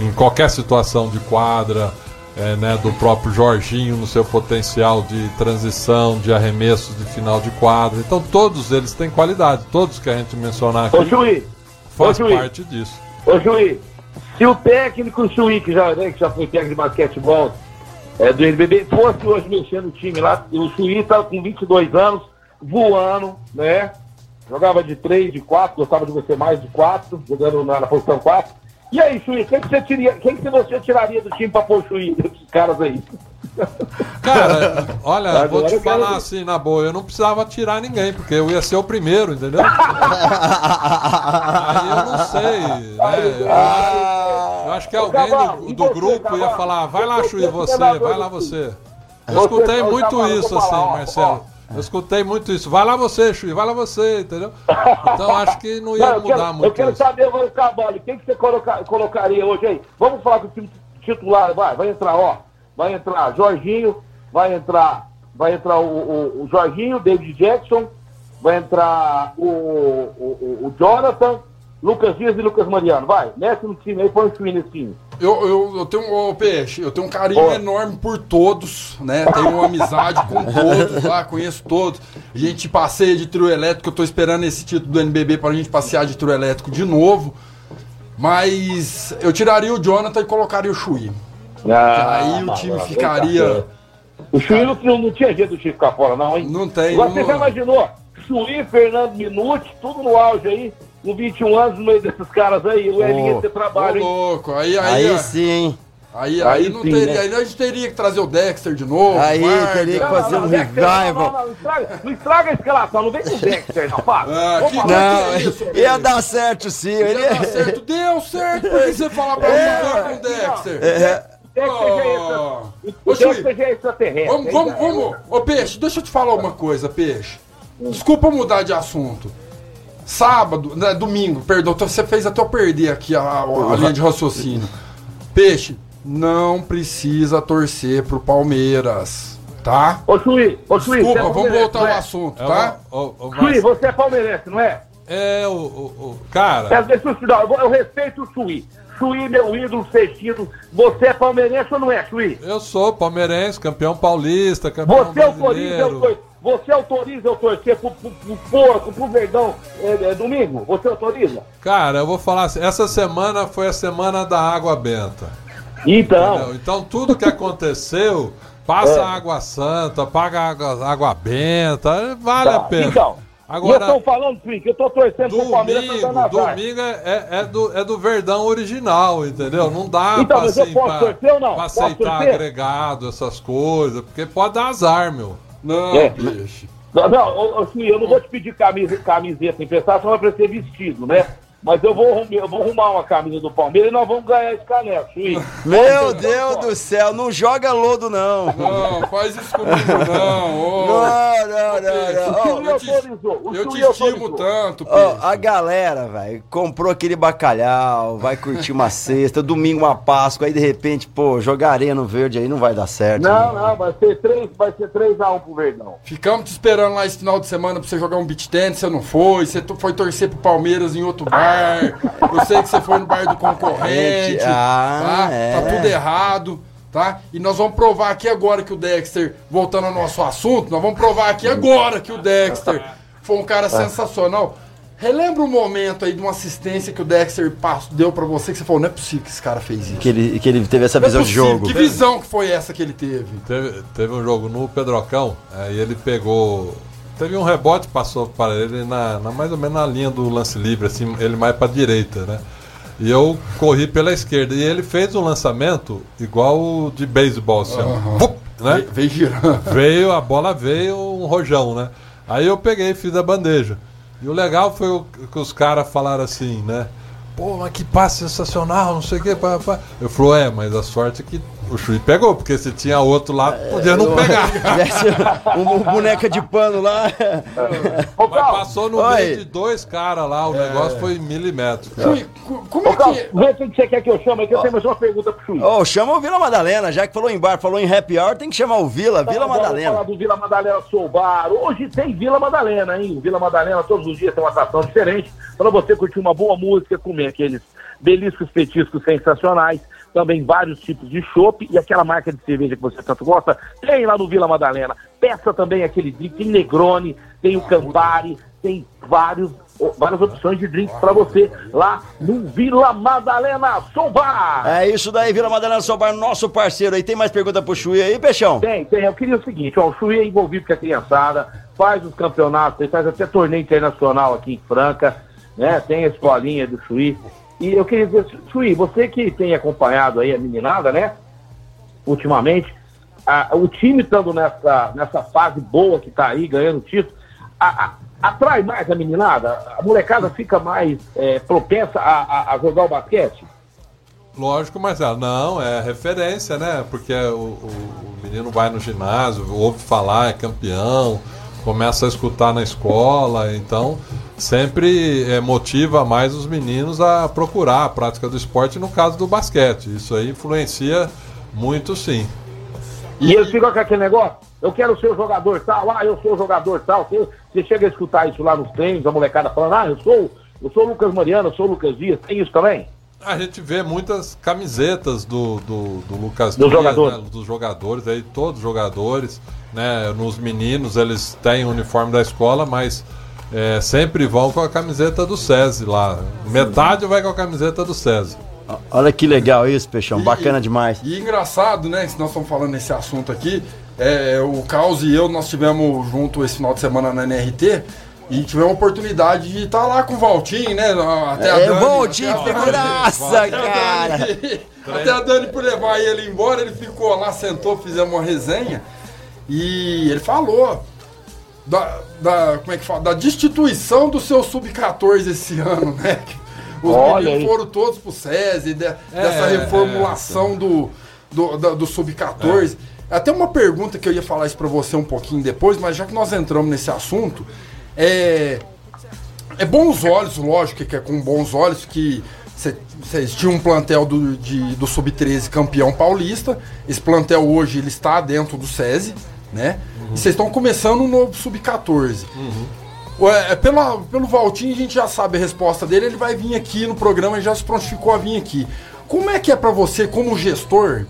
em, em qualquer situação de quadra, é, né, do próprio Jorginho no seu potencial de transição, de arremesso de final de quadra. Então todos eles têm qualidade, todos que a gente mencionar aqui Ô, Chuí, faz ô, parte disso. ô, Chuí, se o técnico Chuí, que já, né, que já foi técnico de basquetebol é, do NBB, fosse hoje mexer no time lá, o Chuí estava com 22 anos, voando, né? Jogava de 3, de 4, gostava de você mais de 4, jogando na, na posição 4. E aí, Chuí, quem que você, tiria, quem que você tiraria do time pra pôr o Chuí, desses caras aí? Cara, olha, Agora vou te quero falar ver. assim na boa, eu não precisava tirar ninguém, porque eu ia ser o primeiro, entendeu? Aí eu não sei, né? Eu acho, eu acho que alguém Cavalo, do, do grupo ia Cavalo? falar, vai lá, Chuí, é você, vai lá você. Eu escutei ô, muito Cavalo, isso assim, Marcelo. Eu escutei muito isso. Vai lá você, Chuí, vai lá você, entendeu? Então acho que não ia mudar quero, eu muito quero isso. saber agora, Cavalho, quem que você coloca- colocaria hoje aí? Vamos falar do time titular, vai, vai entrar, ó. Vai entrar Jorginho, vai entrar, vai entrar o, o, o Jorginho, David Jackson, vai entrar o, o, o- o Jonathan, Lucas Dias e Lucas Mariano. Vai, mexe no time aí, põe o time nesse time. Eu, eu, eu tenho, ô, Peixe, eu tenho um carinho enorme por todos, né? Tenho uma amizade com todos lá, conheço todos. A gente passeia de trio elétrico, eu tô esperando esse título do NBB pra gente passear de trio elétrico de novo. Mas eu tiraria o Jonathan e colocaria o Chuí. aí o time ficaria. O Chuí não, não, tinha jeito do time ficar fora, não, hein? Não tem, Agora, Você não- já imaginou? Chuí, Fernando Minuti, tudo no auge aí, com 21 anos no meio desses caras aí, o Elinho ter trabalho, hein? louco, aí, aí, Aí aí, sim. aí, Aí não sim, teria, né? aí a gente teria que trazer o Dexter de novo. Aí Vargas. teria que Não, fazer não, um não, Dexter, não, revival. Não, não, não, estraga, não estraga a escalação, não vem com o Dexter, não, para. Ah, Vamos que. Não, que isso, ia dar certo sim. Ele... Ia dar certo, deu certo, por que você fala pra mim jogar com o Dexter? É, O Dexter já é já é extraterrestre. Vamos, vamos, vamos. Ô, Peixe, deixa eu te falar uma coisa, Peixe. Desculpa mudar de assunto. Sábado, né, domingo, perdão, você fez até eu perder aqui a, a- a linha de raciocínio. Peixe, não precisa torcer pro Palmeiras, tá? Ô, Chuí, ô, Chuí, Desculpa, é vamos voltar ao é? assunto, É, tá? o- o- o Chuí, você é palmeirense, não é? é o, o- o- cara. É, Deixa eu te dar, eu respeito o Chuí. Chuí, meu ídolo, sextido. Você é palmeirense ou não é, Chuí? Eu sou palmeirense, campeão paulista, campeão Você autoriza eu, brasileiro. tor- você autoriza eu torcer pro, pro, pro porco, pro verdão é, é, domingo? Você autoriza? Cara, eu vou falar assim, essa semana foi a semana da água benta. Então, entendeu? Então tudo que aconteceu, passa É. água santa, paga água, água benta, vale tá. a pena. então. Agora, eu tô falando, que eu tô torcendo pro Palmeiras pra domingo, é, é- é do, é do Verdão original, entendeu? Não dá Então, pra, mas eu posso pra, torcer ou não? pra aceitar agregado, essas coisas, porque pode dar azar, meu. Não, É. Peixe. Não, não Chuí, eu não vou te pedir camisa, camiseta emprestada, só vai pra ser vestido, né? Mas eu vou, arrumar- eu vou arrumar uma camisa do Palmeiras e nós vamos ganhar esse caneco. Meu Deus do céu, não joga lodo não. Não, faz isso comigo não. ô. Não, não, não, O não. Chuí eu te- Eu te estimo tanto, Peixe. a galera, velho, comprou aquele bacalhau, vai curtir uma sexta, domingo uma Páscoa, aí de repente, pô, jogar areia no verde aí não vai dar certo. Não, né? não, vai ser 3, vai ser 3x1 pro Verdão. Ficamos te esperando lá esse final de semana pra você jogar um beat tennis, você não foi, você foi torcer pro Palmeiras em outro bar. Eu sei que você foi no bar do concorrente. Ah, tá? é. tá tudo errado, tá? E nós vamos provar aqui agora que o Dexter, voltando ao nosso assunto, nós vamos provar aqui agora que o Dexter foi um cara sensacional. Relembra um momento aí de uma assistência que o Dexter deu pra você que você falou, não é possível que esse cara fez isso. Que ele, que ele teve essa Não é visão de possível. jogo. Que visão que foi essa que ele teve? Teve, teve um jogo no Pedrocão, aí ele pegou. Teve um rebote, passou para ele na, na- mais ou menos na linha do lance livre, assim, ele mais para direita, né? E eu corri pela esquerda. E ele fez um lançamento igual de beisebol, assim, ó. Vup, né? Ve- Veio girando. Veio, a bola veio um rojão, né? Aí eu peguei e fiz a bandeja. E o legal foi o que os caras falaram assim, né? Pô, mas que passe sensacional, não sei o quê. Pá, pá. Eu falei, é, mas a sorte é que o Chuí pegou, porque se tinha outro lá, podia não pegar. Tivesse um, um boneca de pano lá. Ô, Mas passou no Oi. meio de dois caras lá, o negócio foi milimétrico. Chui, co- como é que. vê quem que você quer que eu chame, é que eu tenho mais uma pergunta pro Chuí. Ô, chama o Vila Madalena, já que falou em bar, falou em happy hour, tem que chamar o Vila, Vila Então, Vamos falar Madalena. do Vila Madalena Soul Bar. Hoje tem Vila Madalena, hein? O Vila Madalena todos os dias tem uma atração diferente para você curtir uma boa música, comer aqueles beliscos petiscos sensacionais, também vários tipos de chopp e aquela marca de cerveja que você tanto gosta, tem lá no Vila Madalena. Peça também aquele drink, tem Negroni, tem o Campari, tem vários, várias opções de drinks para você lá no Vila Madalena Soul Bar. É isso daí, Vila Madalena Sobar, nosso parceiro aí. Tem mais pergunta pro Chuí aí, Peixão? Tem, tem. Eu queria o seguinte, ó, o Chuí é envolvido com a criançada, faz os campeonatos, ele faz até torneio internacional aqui em Franca, né? Tem a escolinha do Chuí. E eu queria dizer, Chuí, você que tem acompanhado aí a meninada, né? Ultimamente, a- o time estando nessa, nessa fase boa que tá aí, ganhando título, a- a- atrai mais a meninada? A molecada fica mais é, propensa a, a- jogar o basquete? Lógico, Marcelo, não, é referência, né? Porque o, o- o menino vai no ginásio, ouve falar, é campeão, começa a escutar na escola, então sempre é, motiva mais os meninos a procurar a prática do esporte, no caso do basquete. Isso aí influencia muito sim. E eles ficam com aquele negócio, eu quero ser o jogador tal, ah, eu sou o jogador tal. Você, você chega a escutar isso lá nos treinos, a molecada falando, ah, eu sou, eu sou o Lucas Mariano, eu sou o Lucas Dias, tem isso também? A gente vê muitas camisetas do, do, do Lucas Dos Dias, jogadores. né, dos jogadores, aí todos os jogadores, né? Nos meninos eles têm o uniforme da escola, mas é, sempre vão com a camiseta do SESI lá. Metade vai com a camiseta do SESI. Olha que legal isso, Peixão, E- bacana demais. E engraçado, né? Se nós estamos falando nesse assunto aqui, é, o Caos e eu, nós tivemos junto esse final de semana na NRT e tivemos a oportunidade de estar lá com o Valtinho, né? Até a É, Dani- Valtinho, até a- figuraça, até a cara. Dani- Até a Dani por levar ele embora, ele ficou lá, sentou, fizemos uma resenha e ele falou da, da- como é que fala? Da destituição do seu sub-14 esse ano, né? Os Olha meninos aí. foram todos pro SESI, de- dessa É, reformulação do, do, da- do sub-14. Até uma pergunta que eu ia falar isso pra você um pouquinho depois, mas já que nós entramos nesse assunto, é. É bons olhos, lógico que é com bons olhos que vocês tinham um plantel do, de- do Sub-13 campeão paulista. Esse plantel hoje ele está dentro do SESI, né? E vocês estão começando um novo Sub-14. Ué, é, pela, pelo Valtinho a gente já sabe a resposta dele, ele vai vir aqui no programa e já se prontificou a vir aqui. Como é que é pra você, como gestor?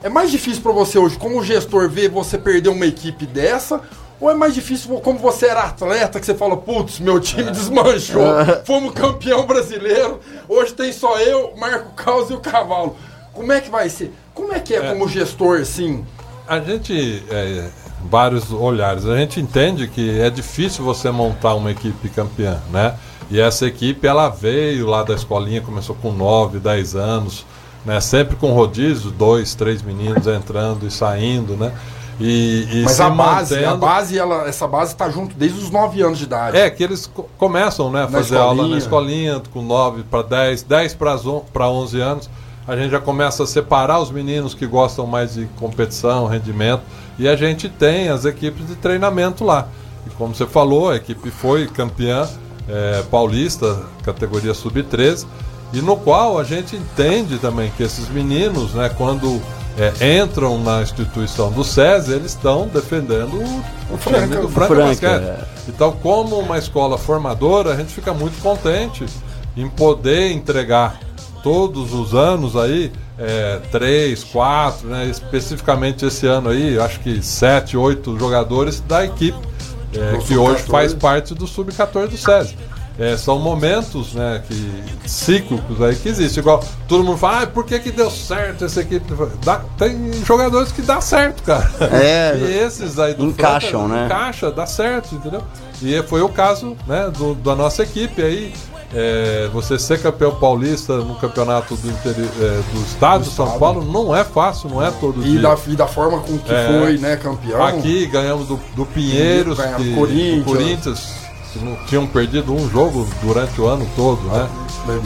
É mais difícil pra você hoje, como gestor, ver você perder uma equipe dessa? Ou é mais difícil, como você era atleta, que você fala, putz, meu time desmanchou, fomos campeão brasileiro, hoje tem só eu, Marco Caos e o Cavalo. Como é que vai ser? Como é que é, como gestor, assim? A gente, é, vários olhares, a gente entende que é difícil você montar uma equipe campeã, né? E essa equipe, ela veio lá da escolinha, começou com 9, 10 anos, né? Sempre com rodízio, dois, três meninos entrando e saindo, né? E, e Mas a base, a mantendo- base ela, essa base tá junto desde os 9 anos de idade. É, que eles co- começam né, a fazer aula escolinha. na escolinha, com 9 para 10, 10 para 11 anos. A gente já começa a separar os meninos que gostam mais de competição, rendimento. E a gente tem as equipes de treinamento lá. E como você falou, a equipe foi campeã é, paulista, categoria sub-13. E no qual a gente entende também que esses meninos, né, quando é, entram na instituição do SESI, eles estão defendendo o, o time do Franca, Franca, Basquete. é. Então, como uma escola formadora, a gente fica muito contente em poder entregar todos os anos aí, é, três, quatro, né, especificamente esse ano aí, acho que sete, oito jogadores da equipe, é, que hoje Sub-14. faz parte do Sub-14 do SESI. É, são momentos né, que, cíclicos aí que existem. Igual todo mundo fala, ah, por que, que deu certo essa equipe? Dá- tem jogadores que dá certo, cara. É, e esses aí do encaixam, né? Encaixa, dá certo, entendeu? E foi o caso né, do- da nossa equipe aí. É, você ser campeão paulista no campeonato do, interi- é, do estado de São Paulo não é fácil, não é todo E dia. da, e da forma com que É. foi, né, campeão. Aqui ganhamos do, do Pinheiros, Ganhamos que, Corinthians. do Corinthians, não tinham perdido um jogo durante o ano todo, né?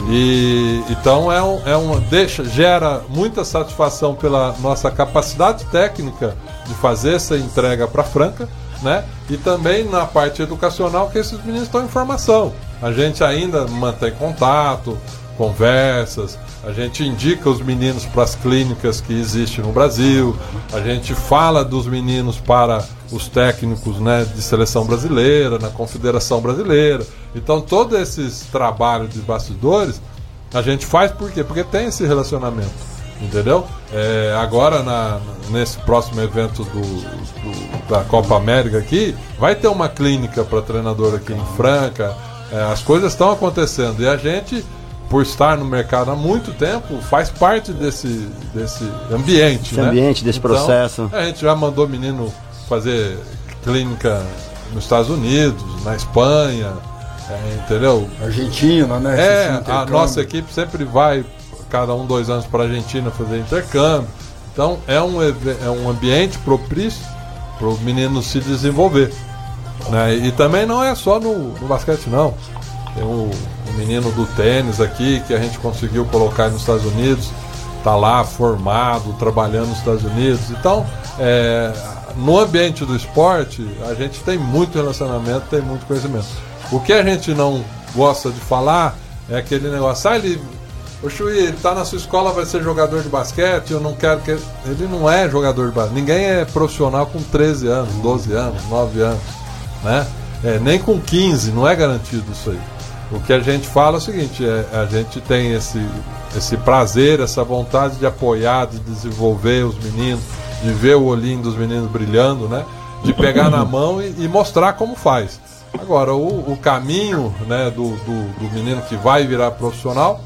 E então é, um, é uma deixa gera muita satisfação pela nossa capacidade técnica de fazer essa entrega para Franca, né? E também na parte educacional que esses meninos estão em formação. A gente ainda mantém contato, conversas, a gente indica os meninos para as clínicas que existem no Brasil, a gente fala dos meninos para os técnicos né, de seleção brasileira, na Confederação Brasileira. Então, todos esses trabalhos de bastidores a gente faz por quê? Porque tem esse relacionamento. Entendeu? É, agora, na, nesse próximo evento do, do, da Copa América aqui, vai ter uma clínica para treinador aqui em Franca. É, as coisas estão acontecendo e a gente por estar no mercado há muito tempo, faz parte desse, desse ambiente. Esse né? ambiente, desse Então, processo. A gente já mandou menino fazer clínica nos Estados Unidos, na Espanha, é, entendeu? Argentina, né? É, a nossa equipe sempre vai, cada um, dois anos, para a Argentina fazer intercâmbio. Então é um, é um ambiente propício para o menino se desenvolver. Né? E também não é só no, no basquete, não. Tem o, o menino do tênis aqui que a gente conseguiu colocar nos Estados Unidos, tá lá formado, trabalhando nos Estados Unidos. Então, é, no ambiente do esporte, a gente tem muito relacionamento, tem muito conhecimento. O que a gente não gosta de falar é aquele negócio, ah, ele, o Chuí, ele tá na sua escola, vai ser jogador de basquete, eu não quero que. Ele não é jogador de basquete. Ninguém é profissional com 13 anos, 12 anos, 9 anos. Né? É, nem com 15, não é garantido isso aí. O que a gente fala é o seguinte, é, a gente tem esse, esse prazer, essa vontade de apoiar, de desenvolver os meninos, de ver o olhinho dos meninos brilhando, né? De pegar na mão e, e mostrar como faz. Agora, o, o caminho né, do, do, do menino que vai virar profissional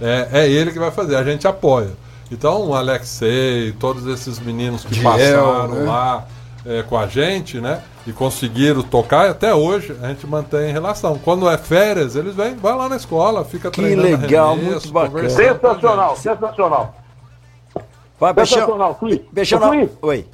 é, é ele que vai fazer, a gente apoia. Então, o Alexei, todos esses meninos que Diel, passaram né? lá é, com a gente, né? E conseguiram tocar, e até hoje a gente mantém relação. Quando é férias, eles vêm, vai lá na escola, fica Que treinando legal, arremesso, muito bacana. Sensacional, sensacional. Vai. Sensacional, não. Cris, Oi.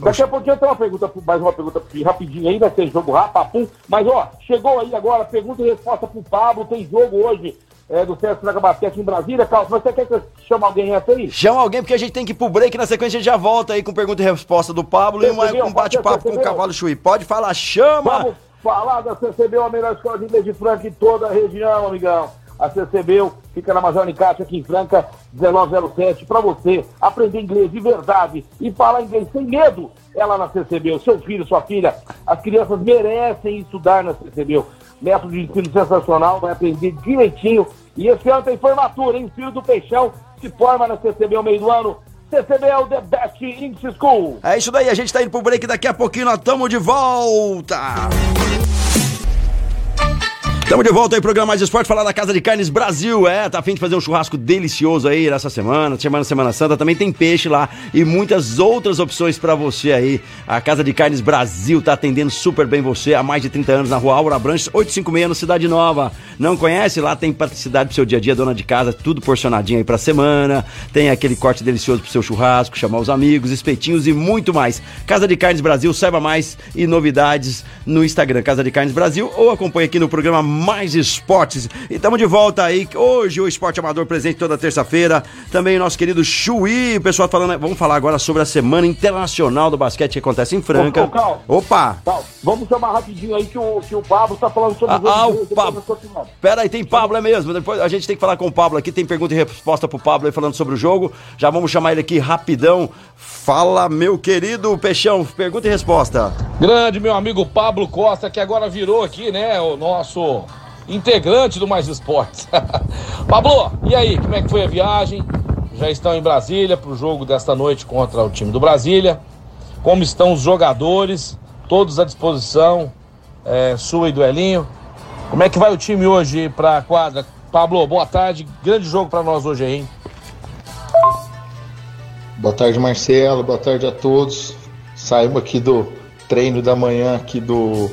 Daqui a pouquinho eu tenho uma pergunta, mais uma pergunta aqui, rapidinho aí, vai ser jogo rapapum. Mas ó, chegou aí agora, pergunta e resposta pro Pablo, tem jogo hoje é, do César Fraga Basquete em Brasília, Carlos, mas você quer que eu chame alguém essa aí? Chama alguém porque a gente tem que ir pro break. Na sequência a gente já volta aí com pergunta e resposta do Pablo e uma- um bate-papo com o? Cavalo Chuí. Pode falar, chama! Vamos falar da CCBU, a melhor escola de inglês de Franca em toda a região, amigão. A CCBU fica na Major Nicate, aqui em Franca, 1907, para você aprender inglês de verdade e falar inglês sem medo. É lá na CCBU, seu filho, sua filha, as crianças merecem estudar na CCBU. Método de ensino sensacional, vai aprender direitinho. E esse ano tem formatura, hein? Filho do Peixão se forma na CCBU meio do ano. CCBU, The Best English School. É isso daí, a gente tá indo pro break daqui a pouquinho, nós tamo de volta! Tamo de volta aí, programa Mais Esporte, falar da Casa de Carnes Brasil. É, tá afim de fazer um churrasco delicioso aí nessa semana, semana Semana Santa, também tem peixe lá e muitas outras opções pra você aí. A Casa de Carnes Brasil tá atendendo super bem você há mais de 30 anos na rua Aura Branches, 856 no Cidade Nova. Não conhece? Lá tem praticidade pro seu dia a dia, dona de casa, tudo porcionadinho aí pra semana. Tem aquele corte delicioso pro seu churrasco, chamar os amigos, espetinhos e muito mais. Casa de Carnes Brasil, saiba mais e novidades no Instagram Casa de Carnes Brasil ou acompanhe aqui no programa Mais Esportes. E estamos de volta aí. Hoje o Esporte Amador presente toda terça-feira. Também o nosso querido Chuí, o pessoal falando, vamos falar agora sobre a Semana Internacional do Basquete que acontece em Franca. Ô, ô, Cal. Opa! Tá, vamos chamar rapidinho aí que o, que o Pablo tá falando sobre Ah, ah, o depois Pablo. Pera aí, tem Pablo, é mesmo. Depois a gente tem que falar com o Pablo aqui. Tem pergunta e resposta pro Pablo aí falando sobre o jogo. Já vamos chamar ele aqui rapidão. Fala, meu querido Peixão, pergunta e resposta. Grande meu amigo Pablo Costa, que agora virou aqui, né, o nosso integrante do Mais Esportes. Pablo, e aí, como é que foi a viagem? Já estão em Brasília para o jogo desta noite contra o time do Brasília. Como estão os jogadores? Todos à disposição, é, sua e do Elinho. Como é que vai o time hoje para a quadra? Pablo, boa tarde. Grande jogo para nós hoje hein? Boa tarde, Marcelo. Boa tarde a todos. Saímos aqui do treino da manhã aqui do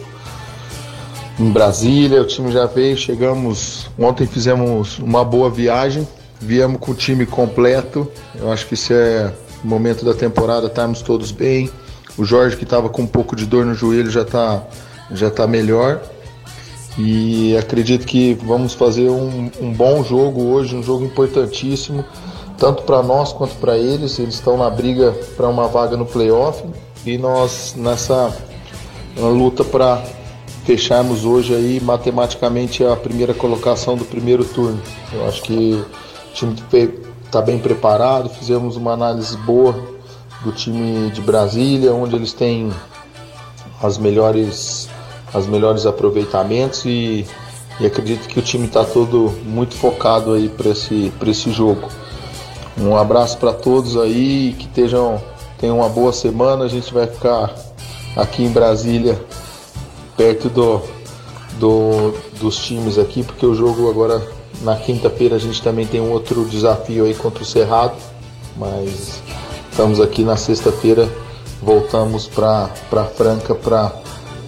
em Brasília. O time já veio. Chegamos ontem, fizemos uma boa viagem. Viemos com o time completo. Eu acho que isso é o momento da temporada. Estamos todos bem. O Jorge que estava com um pouco de dor no joelho já está já tá melhor. E acredito que vamos fazer um, um bom jogo hoje, um jogo importantíssimo, tanto para nós quanto para eles. Eles estão na briga para uma vaga no playoff e nós nessa luta para fecharmos hoje aí matematicamente a primeira colocação do primeiro turno. Eu acho que o time está bem preparado, fizemos uma análise boa do time de Brasília, onde eles têm as melhores, as melhores aproveitamentos e, e acredito que o time está todo muito focado aí para esse, esse jogo. Um abraço para todos aí, que estejam, tenham uma boa semana. A gente vai ficar aqui em Brasília, perto do, do, dos times aqui, porque o jogo agora na quinta-feira a gente também tem um outro desafio aí contra o Cerrado, mas estamos aqui na sexta-feira, voltamos para Franca para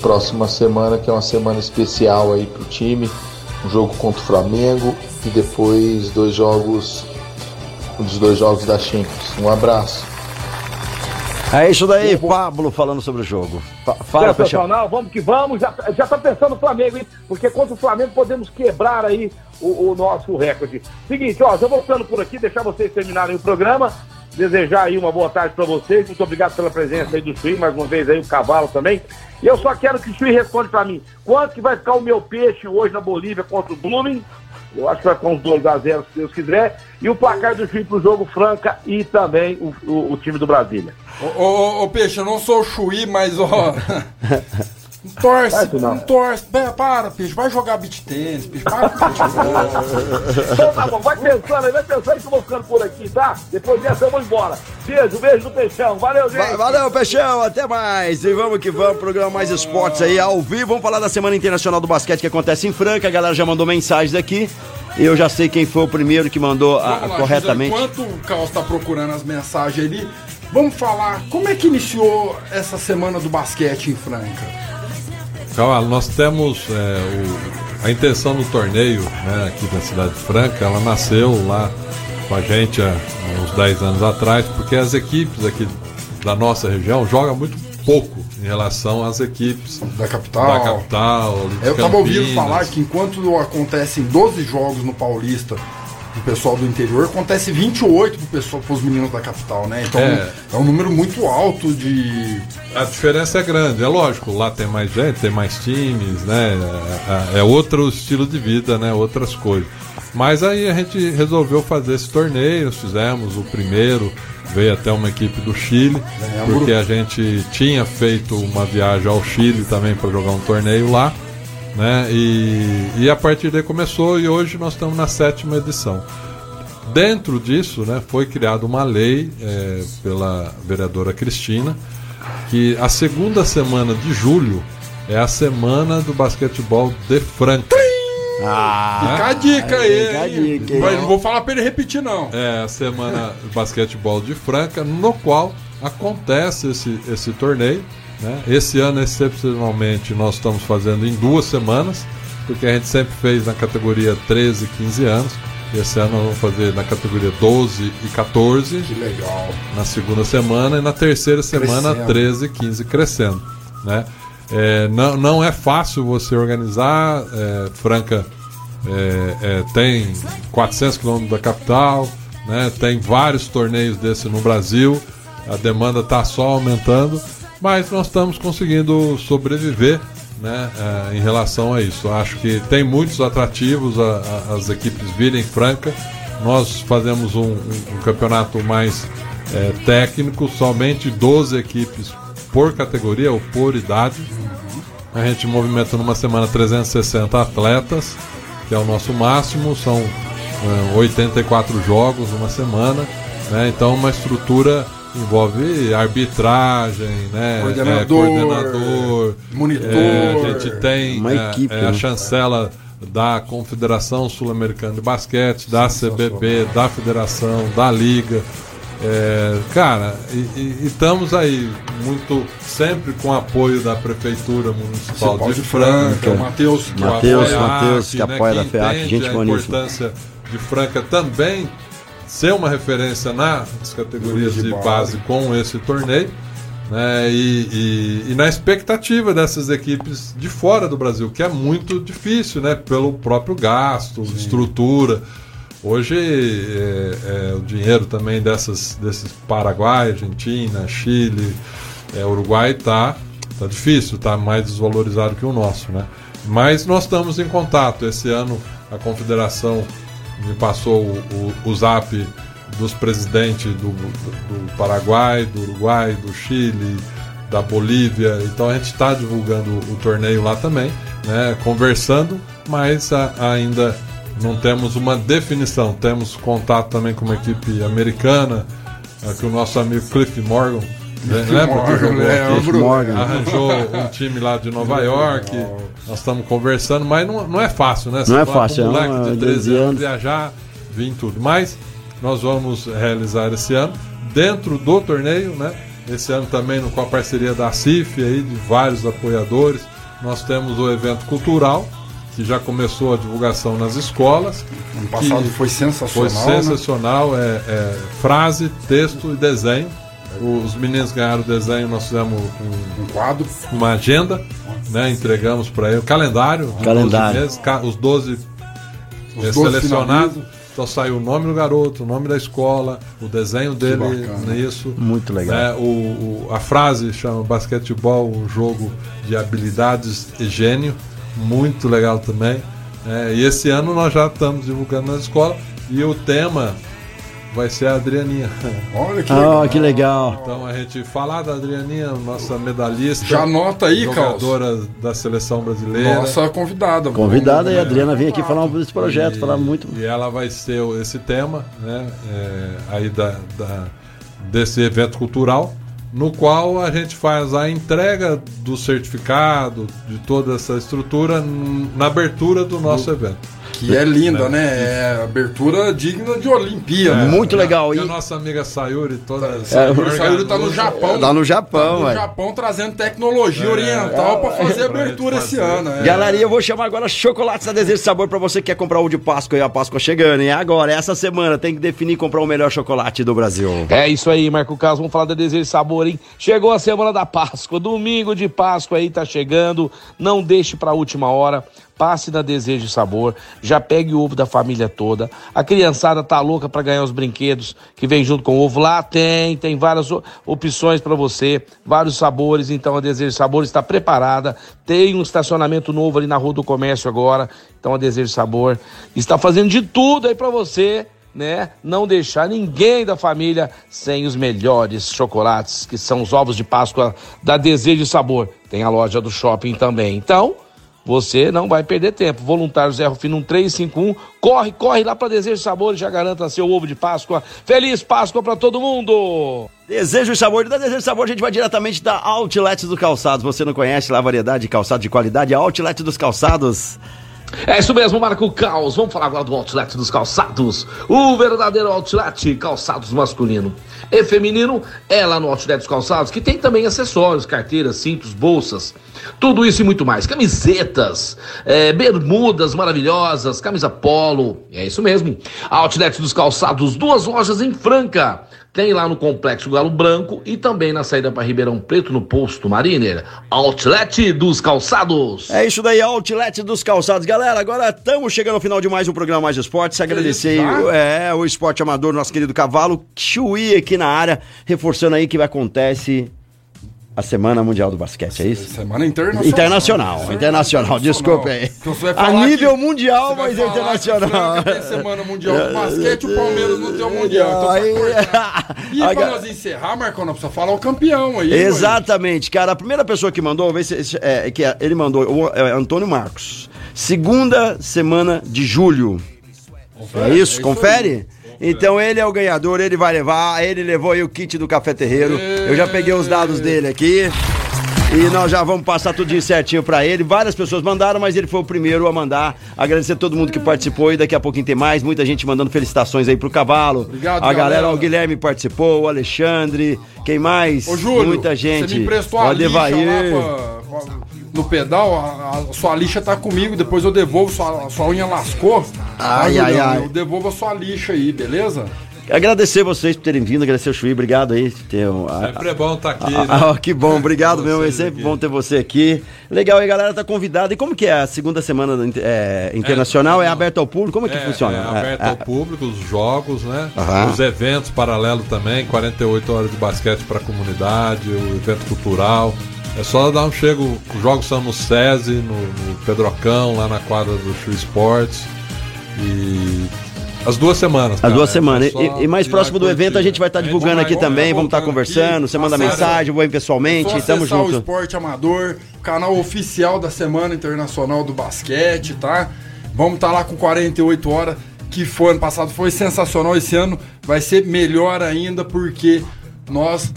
próxima semana, que é uma semana especial aí para o time, um jogo contra o Flamengo e depois dois jogos, dos dois jogos da Champions. Um abraço. É isso daí, Pablo falando sobre o jogo. Fala, Sensacional, vamos que vamos. Já, já tá pensando no Flamengo, hein? Porque contra o Flamengo podemos quebrar aí o, o nosso recorde. Seguinte, ó, já voltando por aqui, deixar vocês terminarem o programa. Desejar aí uma boa tarde para vocês. Muito obrigado pela presença aí do Chui, mais uma vez aí o cavalo também. E eu só quero que o Chui responda para mim. Quanto que vai ficar o meu peixe hoje na Bolívia contra o Blooming? Eu acho que vai ficar uns 2x0, se Deus quiser. E o placar do Chuí pro jogo Franca e também o, o, o time do Brasília. Ô, ô, ô, Peixe, eu não sou o Chuí, mas ó. Não torce, não. não torce. Para, para, Peixe, vai jogar beat tênis, Peixe, para com Então tá bom, vai pensando aí, vai pensando que eu vou ficando por aqui, tá? Depois dessa eu vou embora. Beijo, beijo do Peixão. Valeu, gente. Valeu, Peixão, até mais. E vamos que vamos, programa Mais Esportes aí ao vivo. Vamos falar da Semana Internacional do Basquete que acontece em Franca. A galera já mandou mensagens aqui. Eu já sei quem foi o primeiro que mandou a, lá, corretamente. Enquanto o Carlos está procurando as mensagens ali, vamos falar como é que iniciou essa semana do basquete em Franca. Calma, nós temos é, o- a intenção do torneio né, aqui da Cidade Franca, ela nasceu lá com a gente há uns 10 anos atrás, porque as equipes aqui da nossa região jogam muito pouco em relação às equipes Da capital. da capital. Eu tava ouvindo falar que enquanto acontecem 12 jogos no Paulista do pessoal do interior, acontece 28 pro pessoal, pros meninos da capital, né? Então É. é, um número muito alto de. A diferença é grande, é lógico, lá tem mais gente, tem mais times, né? É, é outro estilo de vida, né? Outras coisas. Mas aí a gente resolveu fazer esse torneio, fizemos o primeiro, veio até uma equipe do Chile, porque a gente tinha feito uma viagem ao Chile também para jogar um torneio lá, né? E, e a partir daí começou e hoje nós estamos na sétima edição. Dentro disso, né, foi criada uma lei é, pela vereadora Cristina que a segunda semana de julho é a semana do basquetebol de Franca. Ah, Fica a dica aí. fica a dica, hein? Mas não vou falar pra ele repetir, não. É a semana do basquetebol de Franca, no qual acontece esse, esse torneio. Né? Esse ano, excepcionalmente, nós estamos fazendo em duas semanas, porque a gente sempre fez na categoria 13 e 15 anos. E esse ano nós vamos fazer na categoria 12 e 14. Que legal. na segunda semana e na terceira semana Crescendo. 13 e 15 crescendo né É, não, não é fácil você organizar é, Franca é, é, tem 400 quilômetros da capital né tem vários torneios desse no Brasil a demanda está só aumentando mas nós estamos conseguindo sobreviver né, é, em relação a isso. Acho que tem muitos atrativos a- a- as equipes virem Franca. Nós fazemos um, um- campeonato mais é, técnico, somente 12 equipes por categoria ou por idade. A gente movimenta numa semana 360 atletas, que é o nosso máximo, são é, 84 jogos numa semana. né? Então, uma estrutura envolve arbitragem, né? é, Coordenador, coordenador monitor. é, a gente tem Uma é, equipe, é, a né? chancela da Confederação Sul-Americana de Basquete, da CBB, da Federação, da Liga. É, cara, e, e- e estamos aí muito sempre com apoio da Prefeitura Municipal de de Franca, Franca. o Matheus, que apoia a Matheus, que né, apoia da FEAC, entende gente a boníssima. importância de Franca também ser uma referência nas categorias De de base. com esse torneio. né? E, e- e na expectativa dessas equipes de fora do Brasil, que é muito difícil, né? Pelo próprio gasto, estrutura. Hoje é, é, o dinheiro também dessas, desses Paraguai, Argentina, Chile, é, Uruguai tá, tá difícil, tá mais desvalorizado que o nosso, né? Mas nós estamos em contato. Esse ano a confederação me passou o, o, o zap dos presidentes do, do, do Paraguai, do Uruguai, do Chile, da Bolívia. Então a gente está divulgando o torneio lá também, né? Conversando, mas a- ainda não temos uma definição. Temos contato também com uma equipe americana, eh, que o nosso amigo Cliff Morgan. Né, lembra que Morgan, jogou é. Morgan. arranjou um time lá de Nova York. Nós estamos conversando, mas não, não é fácil, né? Você Não é fácil, com um é moleque de 13 12 anos anos. viajar, vir em tudo. Mas nós vamos realizar esse ano dentro do torneio, né? Esse ano também com a parceria da CIF aí, de vários apoiadores. Nós temos o evento cultural, que já começou a divulgação nas escolas. Ano passado que foi sensacional. Foi né? sensacional, é, é frase, texto e desenho. Os meninos ganharam o desenho, nós fizemos um, Um quadro. uma agenda, né? Entregamos para ele, calendário, de Calendário. 12 meses, ca- os 12 Os é, 12 selecionados. finalistas. Então saiu o nome do garoto, o nome da escola, o desenho dele nisso. Muito legal. né? O, o- a frase chama basquetebol um jogo de habilidades e gênio, muito legal também. É, e esse ano nós já estamos divulgando na escola e o tema vai ser a Adrianinha. Olha que legal. Oh, que legal. Então a gente falar da Adrianinha, nossa medalhista, Já anota aí, Carlos. jogadora da seleção brasileira. Nossa convidada. Convidada aí, a Adriana vem aqui falar desse projeto, E- falar muito. E ela vai ser o- esse tema, né? é, aí da, da- desse evento cultural, no qual a gente faz a entrega do certificado, de toda essa estrutura, na abertura do nosso evento. Que é linda, né? É abertura digna de Olimpíada. Muito legal. E E a nossa amiga Sayuri, toda. É, o Sayuri tá no Japão. lá no Japão, no velho. Japão trazendo tecnologia oriental pra fazer pra abertura esse fazer. ano. é. Galerinha, eu vou chamar agora chocolates da Desejo de Sabor pra você que quer comprar o de Páscoa e a Páscoa chegando. E agora, essa semana, tem que definir comprar o melhor chocolate do Brasil. É isso aí, Marco Carlos. Vamos falar da Desejo de Sabor, hein? Chegou a semana da Páscoa, domingo de Páscoa aí tá chegando. Não deixe pra última hora. Passe na Desejo de Sabor, já pegue o ovo da família toda. A criançada tá louca pra ganhar os brinquedos que vem junto com o ovo. Lá tem, tem várias opções pra você, vários sabores. Então a Desejo de Sabor está preparada. Tem um estacionamento novo ali na Rua do Comércio agora. Então a Desejo de Sabor está fazendo de tudo aí pra você né? Não deixar ninguém da família sem os melhores chocolates, que são os ovos de Páscoa da Desejo e Sabor. Tem a loja do shopping também. Então, você não vai perder tempo. Voluntário Zé Rufino 1351, corre, corre lá para Desejo Sabor e já garanta seu ovo de Páscoa. Feliz Páscoa para todo mundo! Desejo e Sabor. Da Desejo e Sabor, a gente vai diretamente da Outlet dos Calçados. Você não conhece lá a variedade de calçados de qualidade? A Outlet dos Calçados. É isso mesmo, Marco Caos. Vamos falar agora do Outlet dos Calçados. O verdadeiro Outlet Calçados masculino e feminino é lá no Outlet dos Calçados, que tem também acessórios, carteiras, cintos, bolsas, tudo isso e muito mais. Camisetas, é, bermudas maravilhosas, camisa polo. É isso mesmo. Outlet dos Calçados, duas lojas em Franca. Tem lá no Complexo Galo Branco e também na saída para Ribeirão Preto, no posto Mariner. Outlet dos Calçados. É isso daí, Outlet dos Calçados. Galera, agora estamos chegando ao final de mais um programa Mais Esportes. Agradecer isso, é, o esporte amador, nosso querido Cavalo, Chuí aqui na área, reforçando aí que acontece a Semana Mundial do Basquete, é isso? Semana internacional. Internacional, internacional, desculpa aí. Então você vai A nível que- mundial, mas internacional. que Semana Mundial do Basquete, o Palmeiras não tem o Mundial. Então Aí- cortar. E Aí- pra nós encerrar, Marcão, nós precisamos falar o campeão aí. Exatamente, cara. A primeira pessoa que mandou, é, que é- ele mandou, é, Antônio Marcos. Segunda semana de julho. É isso? Confere? Então ele é o ganhador, ele vai levar, ele levou aí o kit do Café Terreiro. Eu já peguei os dados dele aqui. E nós já vamos passar tudinho certinho pra ele. Várias pessoas mandaram, mas ele foi o primeiro a mandar. Agradecer a todo mundo que participou e daqui a pouquinho tem mais. Muita gente mandando felicitações aí pro cavalo. Obrigado, a galera, galera. o Guilherme participou, o Alexandre, quem mais? Ô, Júlio, Muita gente. você me emprestou O a lixa Adevair. lá pra- pra- no pedal, a, a sua lixa tá comigo, depois eu devolvo, sua, a sua unha lascou. Ai, Tá, ai, Julião? ai. Eu devolvo a sua lixa aí, beleza? Agradecer vocês por terem vindo, agradecer o Chuí, obrigado aí. Ter um, a- Sempre é bom estar aqui, Ah, né? ah, que bom, obrigado mesmo. É Vocês sempre aqui. bom ter você aqui. Legal, e a galera tá convidada. E como que é a segunda semana é, internacional? É, não. aberta ao público? Como é que É, funciona? É aberto É, ao público, os jogos, né? Aham. Os eventos paralelos também, 48 horas de basquete para a comunidade, o evento cultural. É só dar um chego, os jogos são no SESI, no, no Pedrocão, lá na quadra do Shoe Sports. E as duas semanas. As cara, duas é semanas. E, e mais próximo do evento, a gente vai estar gente divulgando aqui também, tá vamos estar voltando conversando. aqui, Você manda acessa- mensagem, vou ir pessoalmente. Só Tamo acessar o junto. Esporte Amador, canal oficial da Semana Internacional do Basquete, tá? Vamos estar lá com 48 horas, que foi ano passado, foi sensacional. Esse ano vai ser melhor ainda, porque nós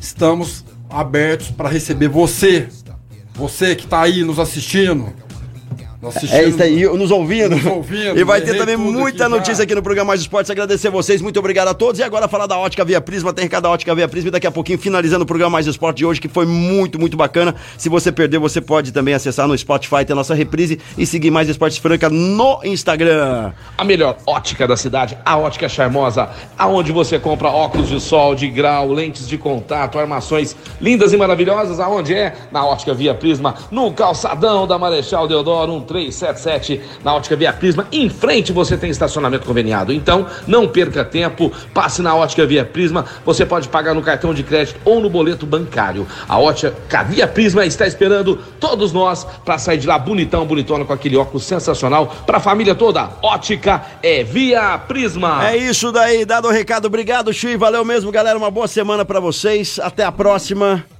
estamos abertos para receber você. Você que tá aí nos assistindo. É isso aí, nos ouvindo. Nos ouvindo, E vai ter também muita já. notícia aqui no programa Mais Esportes. Agradecer vocês, muito obrigado a todos. E agora falar da Ótica Via Prisma, tem recado da Ótica Via Prisma. E daqui a pouquinho, finalizando o programa Mais Esporte de hoje, que foi muito, muito bacana. Se você perdeu, você pode também acessar no Spotify, ter a nossa reprise e seguir Mais Esportes Franca no Instagram. A melhor ótica da cidade, a Ótica Charmosa, aonde você compra óculos de sol, de grau, lentes de contato, armações lindas e maravilhosas. Aonde é? Na Ótica Via Prisma, no calçadão da Marechal Deodoro 1377, na Ótica Via Prisma. Em frente você tem estacionamento conveniado. Então, não perca tempo, passe na Ótica Via Prisma. Você pode pagar no cartão de crédito ou no boleto bancário. A Ótica Via Prisma está esperando todos nós para sair de lá bonitão, bonitona com aquele óculos sensacional para a família toda. Ótica é Via Prisma. É isso daí, dado o recado. Obrigado, Chui. Valeu mesmo, galera. Uma boa semana pra vocês. Até a próxima.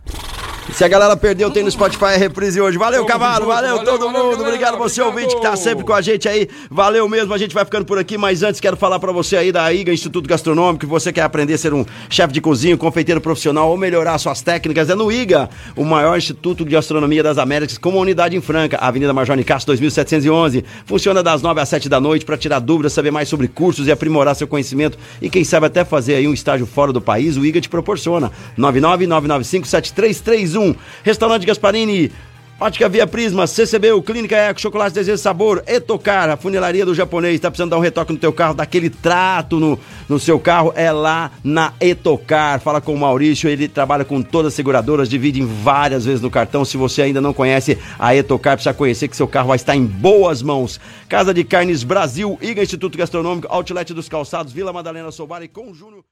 Se a galera perdeu, tem no Spotify a reprise hoje. Valeu, Tamo Cavalo. Valeu, valeu, todo valeu, mundo. galera, Obrigado você, obrigado. ouvinte, que tá sempre com a gente aí. Valeu mesmo. A gente vai ficando por aqui. Mas antes, quero falar pra você aí da IGA Instituto Gastronômico. que Você quer aprender a ser um chefe de cozinha, um confeiteiro profissional ou melhorar suas técnicas. É no IGA, o maior instituto de gastronomia das Américas, com uma unidade em Franca, Avenida Major Nicasso, 2711. Funciona das 9 às 7 da noite para tirar dúvidas, saber mais sobre cursos e aprimorar seu conhecimento. E quem sabe até fazer aí um estágio fora do país, o IGA te proporciona. 999957331. Restaurante Gasparini. Ótica Via Prisma, CCBU, Clínica Eco, Chocolate Desejo Sabor, Etocar, a funilaria do japonês, tá precisando dar um retoque no teu carro, daquele trato no, no seu carro, é lá na Etocar. Fala com o Maurício, ele trabalha com todas as seguradoras, divide em várias vezes no cartão. Se você ainda não conhece a Etocar, precisa conhecer que seu carro vai estar em boas mãos. Casa de Carnes Brasil, IGA Instituto Gastronômico, Outlet dos Calçados, Vila Madalena Sobar e com Júnior.